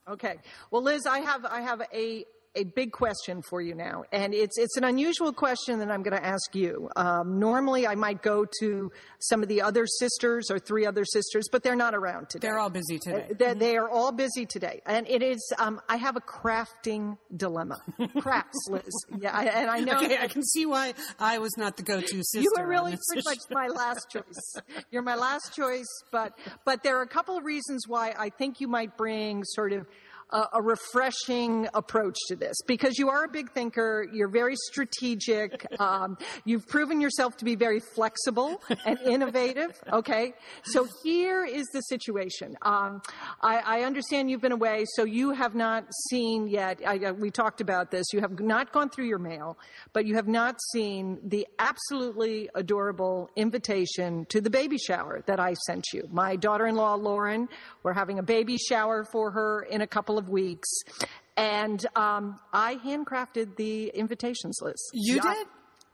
Speaker 2: Okay. Well, Liz, I have I have a a big question for you now, and it's it's an unusual question that I'm going to ask you. Um, normally, I might go to some of the other sisters or three other sisters, but they're not around today.
Speaker 1: They're all busy today.
Speaker 2: They, they are all busy today, and it is. Um, I have a crafting dilemma. <laughs> Crafts, Liz. Yeah, I, and I know.
Speaker 1: Okay, I can see why I was not the go-to sister.
Speaker 2: You were really pretty much my last choice. You're my last choice, but but there are a couple of reasons why I think you might bring sort of a, a refreshing approach to this because you are a big thinker. You're very strategic. <laughs> Um, you've proven yourself to be very flexible and innovative. Okay, so here is the situation. Um, I, I understand you've been away, so you have not seen yet. I, uh, we talked about this. You have not gone through your mail, but you have not seen the absolutely adorable invitation to the baby shower that I sent you. My daughter-in-law Lauren, we're having a baby shower for her in a couple of weeks. And um, I handcrafted the invitations list.
Speaker 1: You
Speaker 2: Yeah.
Speaker 1: did?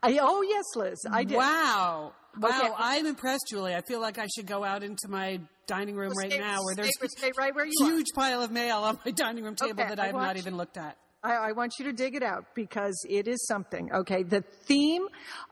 Speaker 2: I, oh yes, Liz, I did.
Speaker 1: Wow. Wow,
Speaker 2: Okay.
Speaker 1: I'm impressed, Julie. I feel like I should go out into my dining room right
Speaker 2: Stay-
Speaker 1: now where there's
Speaker 2: stay- stay right where
Speaker 1: a
Speaker 2: are.
Speaker 1: huge pile of mail on my dining room table
Speaker 2: Okay,
Speaker 1: that
Speaker 2: I
Speaker 1: have not even looked at.
Speaker 2: I, I want you to dig it out because it is something. Okay, the theme.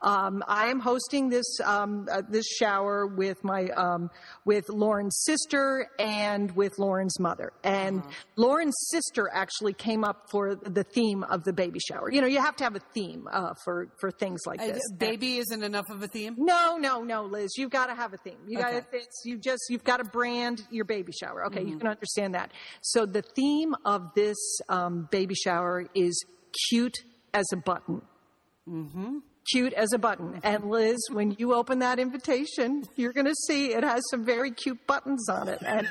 Speaker 2: Um, I am hosting this um, uh, this shower with my um, with Lauren's sister and with Lauren's mother. And Lauren's sister actually came up for the theme of the baby shower. You know, you have to have a theme uh, for for things like
Speaker 1: Uh,
Speaker 2: this.
Speaker 1: baby isn't enough of a theme.
Speaker 2: No, no, no, Liz. You've got to have a theme. You got
Speaker 1: Okay.
Speaker 2: to. It's you just. You've got to brand your baby shower. Okay,
Speaker 1: Mm-hmm.
Speaker 2: you can understand that. So the theme of this um, baby shower is cute as a button.
Speaker 1: Mm-hmm.
Speaker 2: Cute as a button. And Liz, when you open that invitation, you're going to see it has some very cute buttons on it, and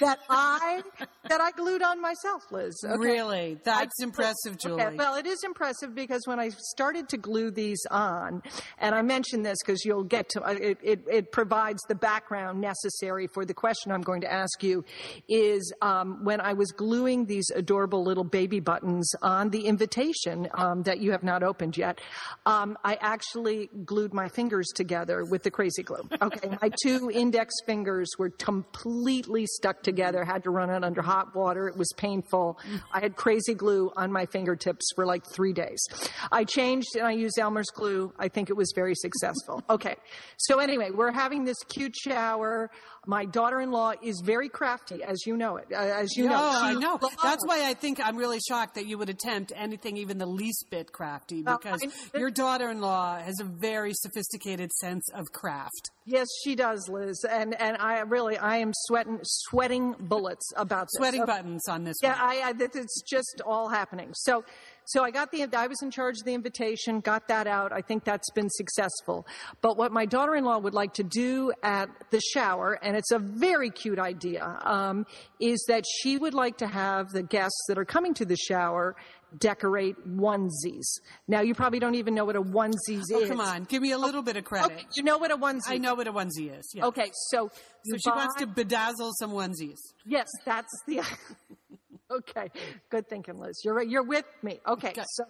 Speaker 2: that I that I glued on myself, Liz. Okay?
Speaker 1: Really? That's impressive, Julie.
Speaker 2: Okay, well, it is impressive because when I started to glue these on, and I mention this because you'll get to uh, it, it, it provides the background necessary for the question I'm going to ask you. Is um, when I was gluing these adorable little baby buttons on the invitation um, that you have not opened yet, um, I actually glued my fingers together with the crazy glue. Okay, my two index fingers were completely stuck together. Had to run it under hot water. It was painful. I had crazy glue on my fingertips for like three days. I changed and I used Elmer's glue. I think it was very successful. Okay, so anyway, we're having this cute shower. My daughter-in-law is very crafty, as you know it. Uh, as you know,
Speaker 1: Oh, I know. That's why I think I'm really shocked that you would attempt anything even the least bit crafty because
Speaker 2: I-
Speaker 1: your daughter-in-law has a very sophisticated sense of craft.
Speaker 2: Yes, she does, Liz, and and I really I am sweating sweating bullets about this.
Speaker 1: Sweating
Speaker 2: Okay.
Speaker 1: buttons on this
Speaker 2: Yeah,
Speaker 1: one.
Speaker 2: I, I it's just all happening. So, so I got the I was in charge of the invitation, got that out. I think that's been successful. But what my daughter-in-law would like to do at the shower, and it's a very cute idea, um, is that she would like to have the guests that are coming to the shower decorate onesies. Now, you probably don't even know what a onesies
Speaker 1: Oh,
Speaker 2: is.
Speaker 1: come on. Give me a little bit of credit.
Speaker 2: Okay, you know what a onesie. Is.
Speaker 1: I know what a onesie is. Yeah.
Speaker 2: Okay, so
Speaker 1: So she wants to bedazzle some onesies.
Speaker 2: Yes, that's the. <laughs> <laughs> okay, good thinking, Liz. You're you're with me. Okay,
Speaker 1: Okay.
Speaker 2: so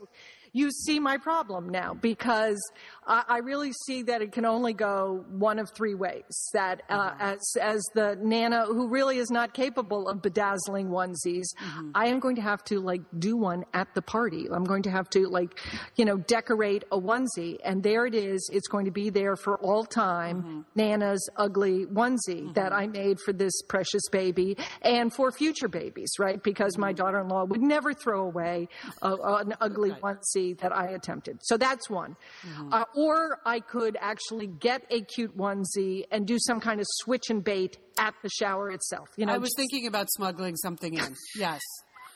Speaker 2: you see my problem now because I, I really see that it can only go one of three ways. That uh, mm-hmm. as as the nana who really is not capable of bedazzling onesies, mm-hmm. I am going to have to like do one at the party. I'm going to have to like, you know, decorate a onesie, and there it is. It's going to be there for all time. Mm-hmm. Nana's ugly onesie that I made for this precious baby and for future babies, right? Because my daughter-in-law would never throw away a, an ugly onesie that I attempted. So that's one. Uh, or I could actually get a cute onesie and do some kind of switch and bait at the shower itself. You know,
Speaker 1: I was
Speaker 2: just-
Speaker 1: thinking about smuggling something in. <laughs> Yes.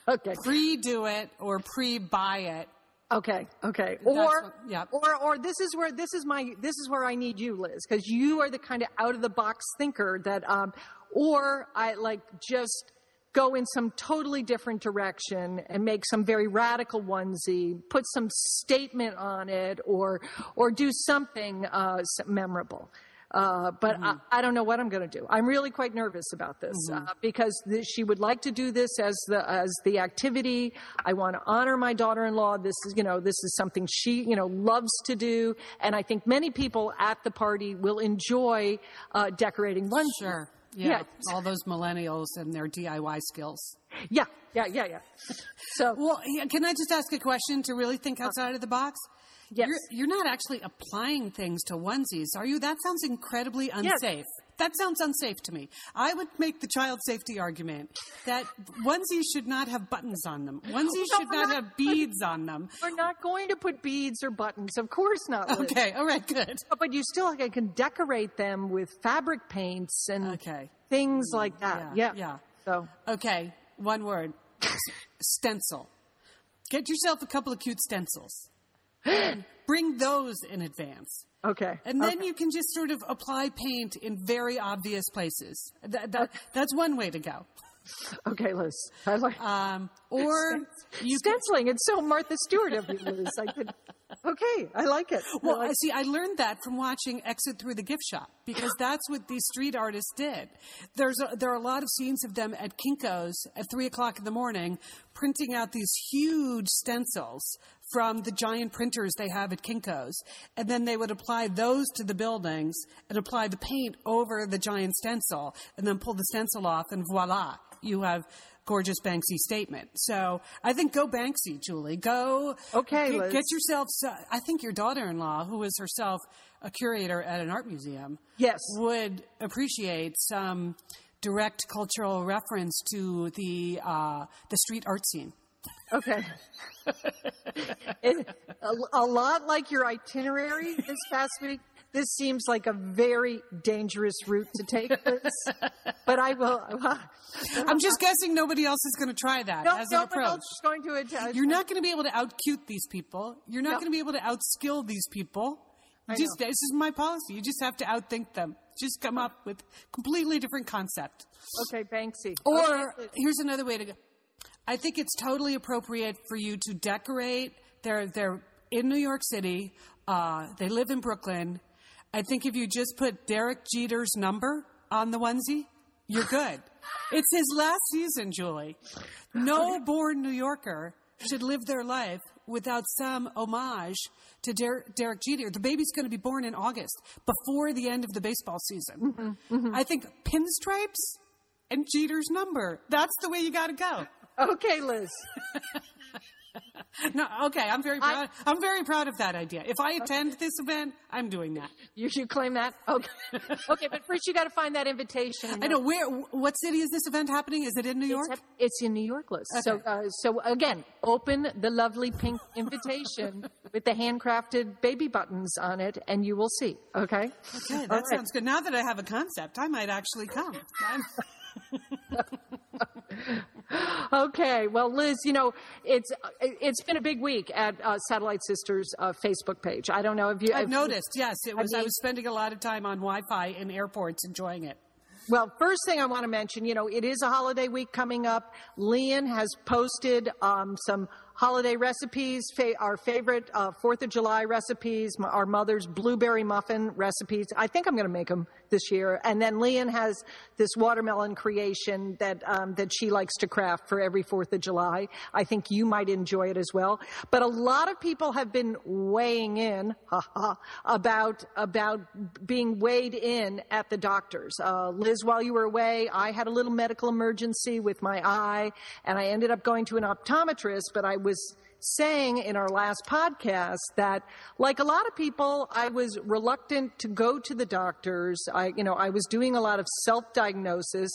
Speaker 2: okay.
Speaker 1: Pre-do it or pre-buy it.
Speaker 2: Okay, okay. Or,
Speaker 1: what- yeah.
Speaker 2: or, or this is where this is my this is where I need you, Liz, because you are the kind of out of the box thinker that. Um, or I like just go in some totally different direction and make some very radical onesie, put some statement on it, or or do something uh, memorable. Uh, but
Speaker 1: Mm-hmm.
Speaker 2: I, I don't know what I'm going to do. I'm really quite nervous about this
Speaker 1: Mm-hmm.
Speaker 2: uh, because th- she would like to do this as the as the activity. I want to honor my daughter-in-law. This is you know this is something she you know loves to do, and I think many people at the party will enjoy uh, decorating one.
Speaker 1: Sure. Yeah.
Speaker 2: Yeah.
Speaker 1: All those millennials and their DIY skills.
Speaker 2: Yeah, yeah, yeah, yeah. So
Speaker 1: Well, yeah, can I just ask a question to really think outside of the box?
Speaker 2: Yes.
Speaker 1: You're, you're not actually applying things to onesies, are you? That sounds incredibly unsafe. That sounds unsafe to me. I would make the child safety argument that onesies should not have buttons on them. Onesies
Speaker 2: No,
Speaker 1: should not
Speaker 2: not
Speaker 1: have beads on them.
Speaker 2: we're not going to put beads or buttons, of course not. Liz.
Speaker 1: Okay, all right, good.
Speaker 2: But you still like, can decorate them with fabric paints and
Speaker 1: Okay.
Speaker 2: things like that.
Speaker 1: Yeah,
Speaker 2: Yeah,
Speaker 1: yeah.
Speaker 2: So
Speaker 1: Okay, one word stencil. Get yourself a couple of cute stencils. <gasps> Bring those in advance.
Speaker 2: Okay,
Speaker 1: And then you can just sort of apply paint in very obvious places. That, that, that's one way to go.
Speaker 2: okay, Liz. I like
Speaker 1: Um, <laughs> or you can,
Speaker 2: stenciling. It's so Martha Stewart of you, Liz. I could. Okay, I like it. I
Speaker 1: well,
Speaker 2: like-
Speaker 1: I see, I learned that from watching Exit Through the Gift Shop because that's what these street artists did. There's a, there are a lot of scenes of them at Kinko's at three o'clock in the morning, printing out these huge stencils from the giant printers they have at Kinko's, and then they would apply those to the buildings and apply the paint over the giant stencil, and then pull the stencil off, and voila, you have gorgeous Banksy statement. So I think go Banksy, Julie. Go.
Speaker 2: Okay,
Speaker 1: get, get yourself. I think your daughter-in-law, who is herself a curator at an art museum,
Speaker 2: Yes.
Speaker 1: would appreciate some direct cultural reference to the uh, the street art scene.
Speaker 2: Okay. <laughs> It- a, a lot like your itinerary this past week. This seems like a very dangerous route to take. Liz. but I will. <laughs>
Speaker 1: I'm just guessing nobody else is going to try that
Speaker 2: no,
Speaker 1: as
Speaker 2: no
Speaker 1: an approach.
Speaker 2: else is going to.
Speaker 1: You're not going to be able to out cute these people. You're not
Speaker 2: No.
Speaker 1: going to be able to outskill these people. Just this is my policy. You just have to outthink them. Just come up with completely different concept.
Speaker 2: Okay, Banksy.
Speaker 1: Or
Speaker 2: Okay,
Speaker 1: here's another way to go. I think it's totally appropriate for you to decorate. They're they're in New York City. Uh, they live in Brooklyn. I think if you just put Derek Jeter's number on the onesie, you're good. <laughs> it's his last season, Julie. No born New Yorker should live their life without some homage to Der- Derek Jeter. The baby's going to be born in August, before the end of the baseball season. I think pinstripes and Jeter's number. That's the way you got to go.
Speaker 2: Okay, Liz. <laughs>
Speaker 1: No, okay, I'm very proud. I, am very proud of that idea. If I attend this event, I'm doing that.
Speaker 2: You you claim that? Okay. <laughs> okay, but first you got to find that invitation.
Speaker 1: I know where. What city is this event happening? Is it in New York?
Speaker 2: It's, it's in New York, Liz. So, uh, so again, open the lovely pink invitation <laughs> with the handcrafted baby buttons on it, and you will see. Okay.
Speaker 1: Okay, that
Speaker 2: All right.
Speaker 1: sounds good. Now that I have a concept, I might actually come. <laughs>
Speaker 2: Okay. Well, Liz, you know, it's it's been a big week at uh, Satellite Sisters uh, Facebook page. I don't know if you.
Speaker 1: I've
Speaker 2: if-
Speaker 1: noticed. Yes, it was. I,
Speaker 2: mean-
Speaker 1: was spending a lot of time on Wi-Fi in airports, enjoying it.
Speaker 2: Well, first thing I want to mention, you know, it is a holiday week coming up. Leanne has posted um, some holiday recipes, fa- our favorite uh, Fourth of July recipes, m- our mother's blueberry muffin recipes. I think I'm going to make them this year. And then Leanne has this watermelon creation that um, that she likes to craft for every Fourth of July. I think you might enjoy it as well. But a lot of people have been weighing in about about being weighed in at the doctors. Uh, Liz, while you were away, I had a little medical emergency with my eye, and I ended up going to an optometrist. But I was saying in our last podcast that like a lot of people i was reluctant to go to the doctors i you know i was doing a lot of self-diagnosis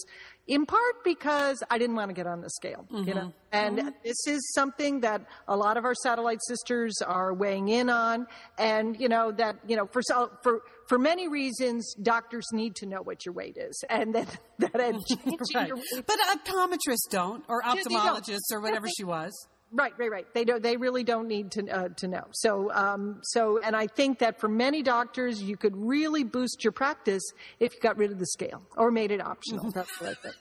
Speaker 2: in part because I didn't want to get on the scale, mm-hmm. you know. And mm-hmm. this is something that a lot of our satellite sisters are weighing in on, and you know that you know for for for many reasons, doctors need to know what your weight is, and that that <laughs>
Speaker 1: right. But optometrists don't, or ophthalmologists, or whatever she was.
Speaker 2: Right, right, right. They don't. They really don't need to uh, to know. So, um, so, and I think that for many doctors, you could really boost your practice if you got rid of the scale or made it optional. <laughs> That's what I think.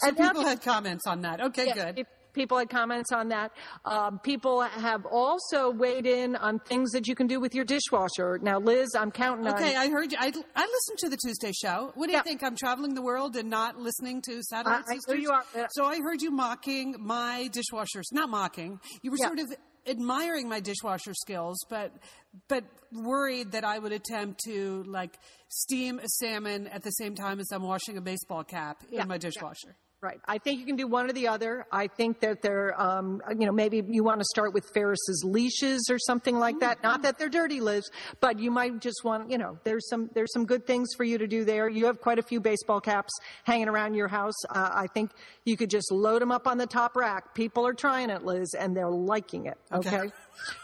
Speaker 1: so and people had comments on that. Okay,
Speaker 2: yeah,
Speaker 1: good.
Speaker 2: If, people had comments on that. Um, people have also weighed in on things that you can do with your dishwasher. Now, Liz, I'm counting
Speaker 1: okay,
Speaker 2: on.
Speaker 1: Okay, I heard you. I, I listened to the Tuesday show. What do yeah. you think? I'm traveling the world and not listening to satellite
Speaker 2: I,
Speaker 1: sisters.
Speaker 2: I you are.
Speaker 1: So I heard you mocking my dishwashers. Not mocking. You were yeah. sort of admiring my dishwasher skills, but but worried that I would attempt to like steam a salmon at the same time as I'm washing a baseball cap in my dishwasher.
Speaker 2: Right. I think you can do one or the other. I think that they're, um, you know, maybe you want to start with Ferris's leashes or something like that. Not that they're dirty, Liz, but you might just want, you know, there's some there's some good things for you to do there. You have quite a few baseball caps hanging around your house. Uh, I think you could just load them up on the top rack. People are trying it, Liz, and they're liking it. Okay. okay.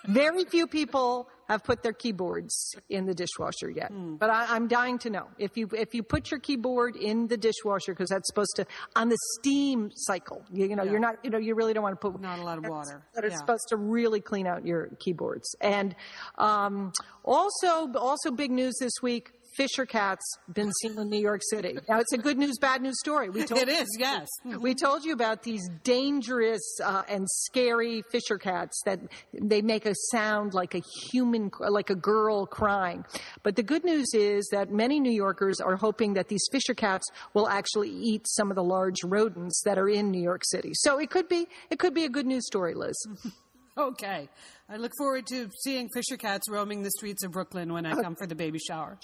Speaker 2: Very few people have put their keyboards in the dishwasher yet. Hmm. But I, am dying to know if you if you put your keyboard in the dishwasher because that's supposed to on the steam cycle. You, you know, yeah. you're not you know you really don't want to put
Speaker 1: not a lot of water.
Speaker 2: That are yeah. supposed to really clean out your keyboards. And um, also also big news this week. Fisher cats been seen in New York City. Now it's a good news, bad news story.
Speaker 1: We <laughs> told it is, yes. <laughs>
Speaker 2: We told you about these dangerous uh, and scary Fisher cats that they make a sound like a human, like a girl crying. But the good news is that many New Yorkers are hoping that these Fisher cats will actually eat some of the large rodents that are in New York City. So it could be, it could be a good news story, Liz. <laughs>
Speaker 1: okay. I look forward to seeing Fisher cats roaming the streets of Brooklyn when I come for the baby shower.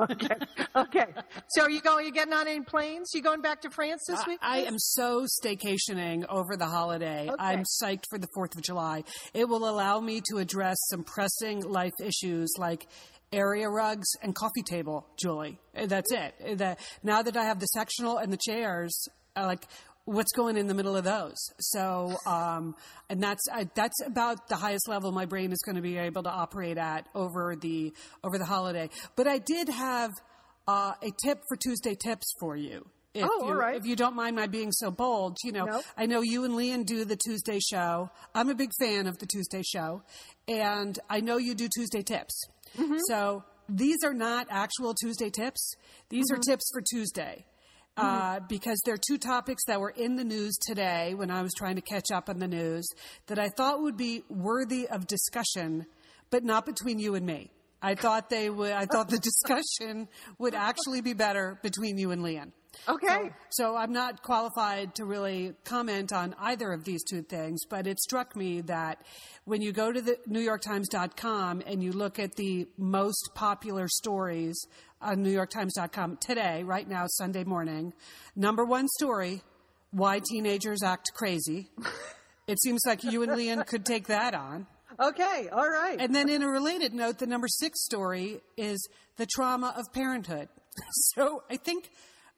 Speaker 2: Okay. Okay. So are you going? You getting on any planes? You going back to France this week?
Speaker 1: I, I am so staycationing over the holiday. Okay. I'm psyched for the Fourth of July. It will allow me to address some pressing life issues like area rugs and coffee table, Julie. That's it. That now that I have the sectional and the chairs, like what's going in the middle of those. So, um, and that's I, that's about the highest level my brain is going to be able to operate at over the over the holiday. But I did have uh, a tip for Tuesday tips for you.
Speaker 2: If oh,
Speaker 1: you,
Speaker 2: all right.
Speaker 1: If you don't mind my being so bold, you know, nope. I know you and Leanne do the Tuesday show. I'm a big fan of the Tuesday show, and I know you do Tuesday tips. Mm-hmm. So these are not actual Tuesday tips. These mm-hmm. are tips for Tuesday uh, because there are two topics that were in the news today when I was trying to catch up on the news that I thought would be worthy of discussion, but not between you and me. I thought they would. I thought the <laughs> discussion would actually be better between you and Leanne.
Speaker 2: Okay.
Speaker 1: So, so, I'm not qualified to really comment on either of these two things, but it struck me that when you go to the NewYorkTimes.com and you look at the most popular stories on NewYorkTimes.com today, right now, Sunday morning, number one story: Why teenagers act crazy. it seems like you and Leanne could take that on.
Speaker 2: Okay, all right.
Speaker 1: And then, in a related note, the number six story is the trauma of parenthood. <laughs> so I think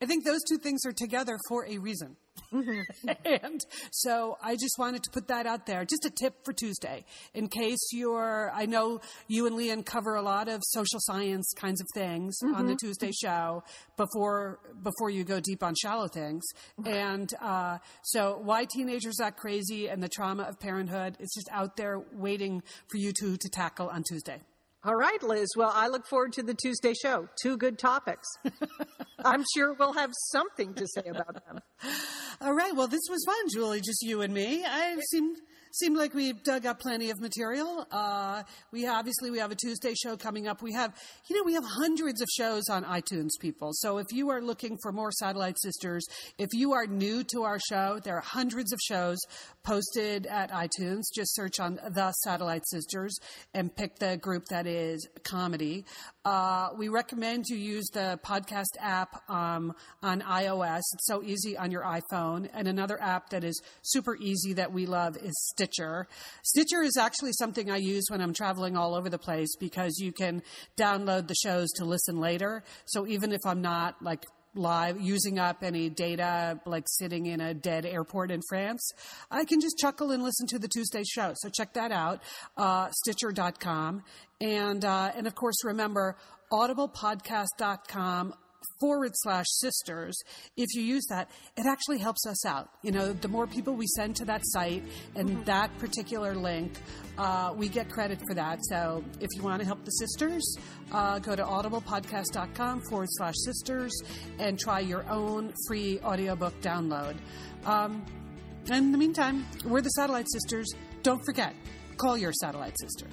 Speaker 1: I think those two things are together for a reason. Mm-hmm. <laughs> and so I just wanted to put that out there. Just a tip for Tuesday in case you're, I know you and Leanne cover a lot of social science kinds of things mm-hmm. on the mm-hmm. Tuesday show before, before you go deep on shallow things. And, uh, so why teenagers act crazy and the trauma of parenthood is just out there waiting for you two to tackle on Tuesday.
Speaker 2: All right, Liz. Well, I look forward to the Tuesday show. Two good topics. <laughs> I'm sure we'll have something to say about them. <laughs>
Speaker 1: All right. Well, this was fun, Julie. Just you and me. I seem seemed like we dug up plenty of material. Uh, we obviously we have a Tuesday show coming up. We have, you know, we have hundreds of shows on iTunes, people. So if you are looking for more Satellite Sisters, if you are new to our show, there are hundreds of shows posted at iTunes. Just search on the Satellite Sisters and pick the group that is comedy. Uh, we recommend you use the podcast app um, on iOS. It's so easy on your iPhone. And another app that is super easy that we love is Stitcher. Stitcher is actually something I use when I'm traveling all over the place because you can download the shows to listen later. So even if I'm not like live using up any data like sitting in a dead airport in france i can just chuckle and listen to the tuesday show so check that out uh, stitcher.com and uh, and of course remember audiblepodcast.com forward slash sisters, if you use that, it actually helps us out. You know, the more people we send to that site and mm-hmm. that particular link, uh, we get credit for that. So if you want to help the sisters, uh, go to audiblepodcast.com forward slash sisters and try your own free audiobook download. Um, in the meantime, we're the Satellite Sisters. Don't forget, call your satellite sister.